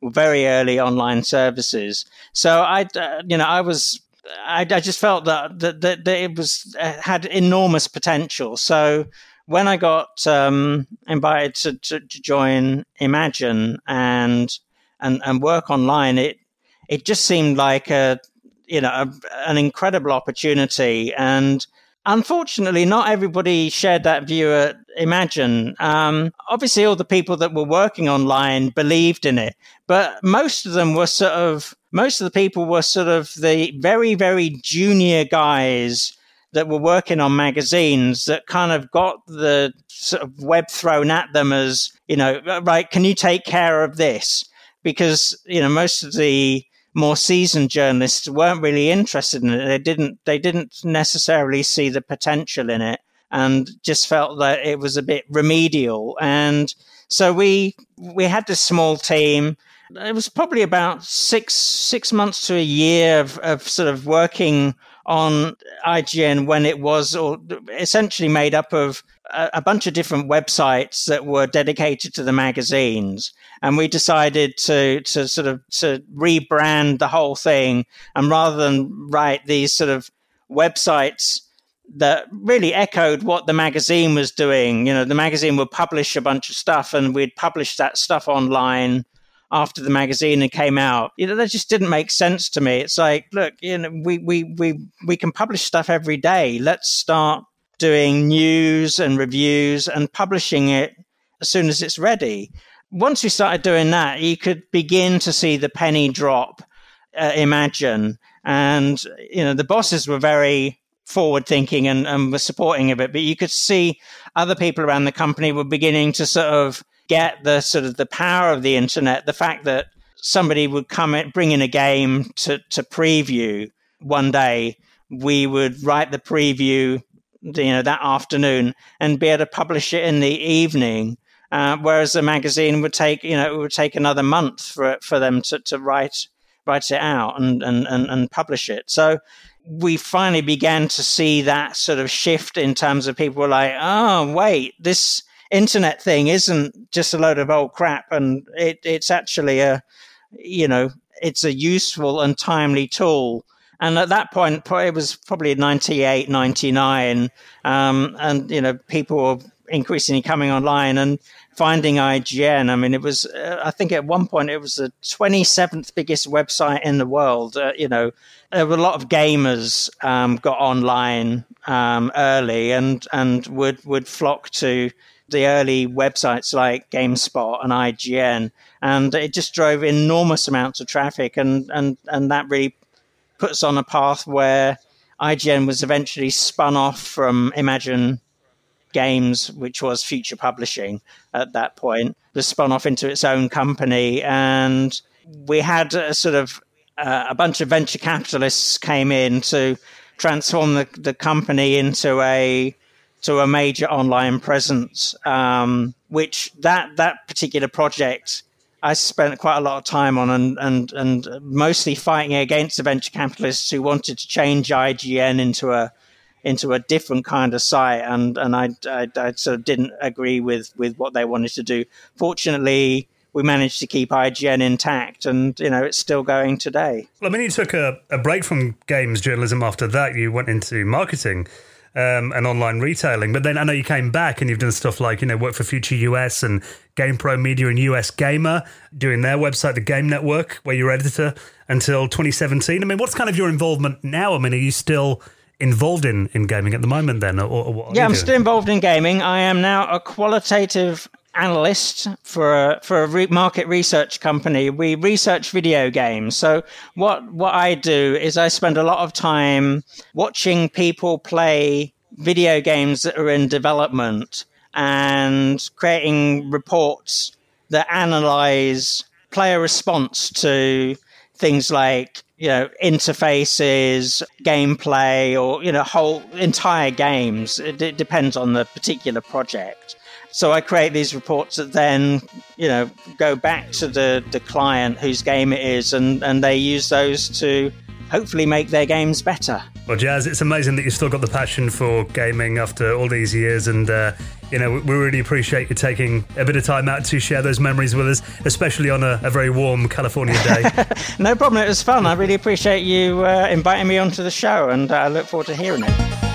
were very early online services. So I, uh, you know, I was I, I just felt that, that, that, that it was uh, had enormous potential. So when I got um, invited to, to, to, join Imagine and and and work online, it it just seemed like a you know a, an incredible opportunity. And unfortunately, not everybody shared that view at Imagine. Um, obviously, all the people that were working online believed in it, but most of them were sort of most of the people were sort of the very, very junior guys that were working on magazines that kind of got the sort of web thrown at them as, you know, uh, right, can you take care of this? because you know most of the more seasoned journalists weren't really interested in it. They didn't they didn't necessarily see the potential in it and just felt that it was a bit remedial. And so we we had this small team. It was probably about six six months to a year of, of sort of working on IGN when it was or essentially made up of a, a, bunch of different websites that were dedicated to the magazines. And we decided to, to sort of to rebrand the whole thing. And rather than write these sort of websites that really echoed what the magazine was doing, you know, the magazine would publish a bunch of stuff and we'd publish that stuff online after the magazine and came out. You know, that just didn't make sense to me. It's like, look, you know, we we we we can publish stuff every day. Let's start doing news and reviews and publishing it as soon as it's ready. Once we started doing that, you could begin to see the penny drop. Uh, imagine, and you know, the bosses were very forward thinking and, and were supporting of it, but you could see other people around the company were beginning to sort of get the sort of the power of the internet, the fact that somebody would come in, bring in a game to, to preview one day, we would write the preview, you know, that afternoon and be able to publish it in the evening. Uh, whereas the magazine would take, you know, it would take another month for for them to, to write write it out and, and, and, and publish it. So we finally began to see that sort of shift in terms of people were like, oh, wait, this internet thing isn't just a load of old crap, and it, it's actually a, you know, it's a useful and timely tool. And at that point, it was probably 98, 99, um, and you know, people were increasingly coming online and finding IGN. I mean, it was, uh, I think at one point it was the 27th biggest website in the world. Uh, you know, there were a lot of gamers um, got online um, early and and would would flock to the early websites like GameSpot and IGN, and it just drove enormous amounts of traffic, and and and that really puts on a path where IGN was eventually spun off from Imagine Games, which was Future Publishing at that point, was spun off into its own company, and we had a sort of uh, a bunch of venture capitalists came in to transform the, the company into a to a major online presence, um, which that that particular project I spent quite a lot of time on, and and and mostly fighting against the venture capitalists who wanted to change IGN into a into a different kind of site, and and I, I, I sort of didn't agree with with what they wanted to do. Fortunately, we managed to keep IGN intact, and you know it's still going today.
Well, I mean, you took a, a break from games journalism after that. You went into marketing um, and online retailing. But then I know you came back and you've done stuff like, you know, work for Future US and GamePro Media and US Gamer, doing their website, the Game Network, where you're editor until 2017. I mean, what's kind of your involvement now? I mean, are you still involved in, in gaming at the moment then? Or, or
yeah, I'm doing? still involved in gaming. I am now a qualitative analyst for a, for a re- market research company. We research video games. So what what I do is I spend a lot of time watching people play video games that are in development and creating reports that analyze player response to things like you know interfaces gameplay or you know whole entire games it, it depends on the particular project so I create these reports that then, you know, go back to the, the client whose game it is, and, and they use those to hopefully make their games better.
Well, Jaz, it's amazing that you've still got the passion for gaming after all these years, and uh, you know we really appreciate you taking a bit of time out to share those memories with us, especially on a, a very warm California day.
no problem, it was fun. I really appreciate you uh, inviting me onto the show, and uh, I look forward to hearing it.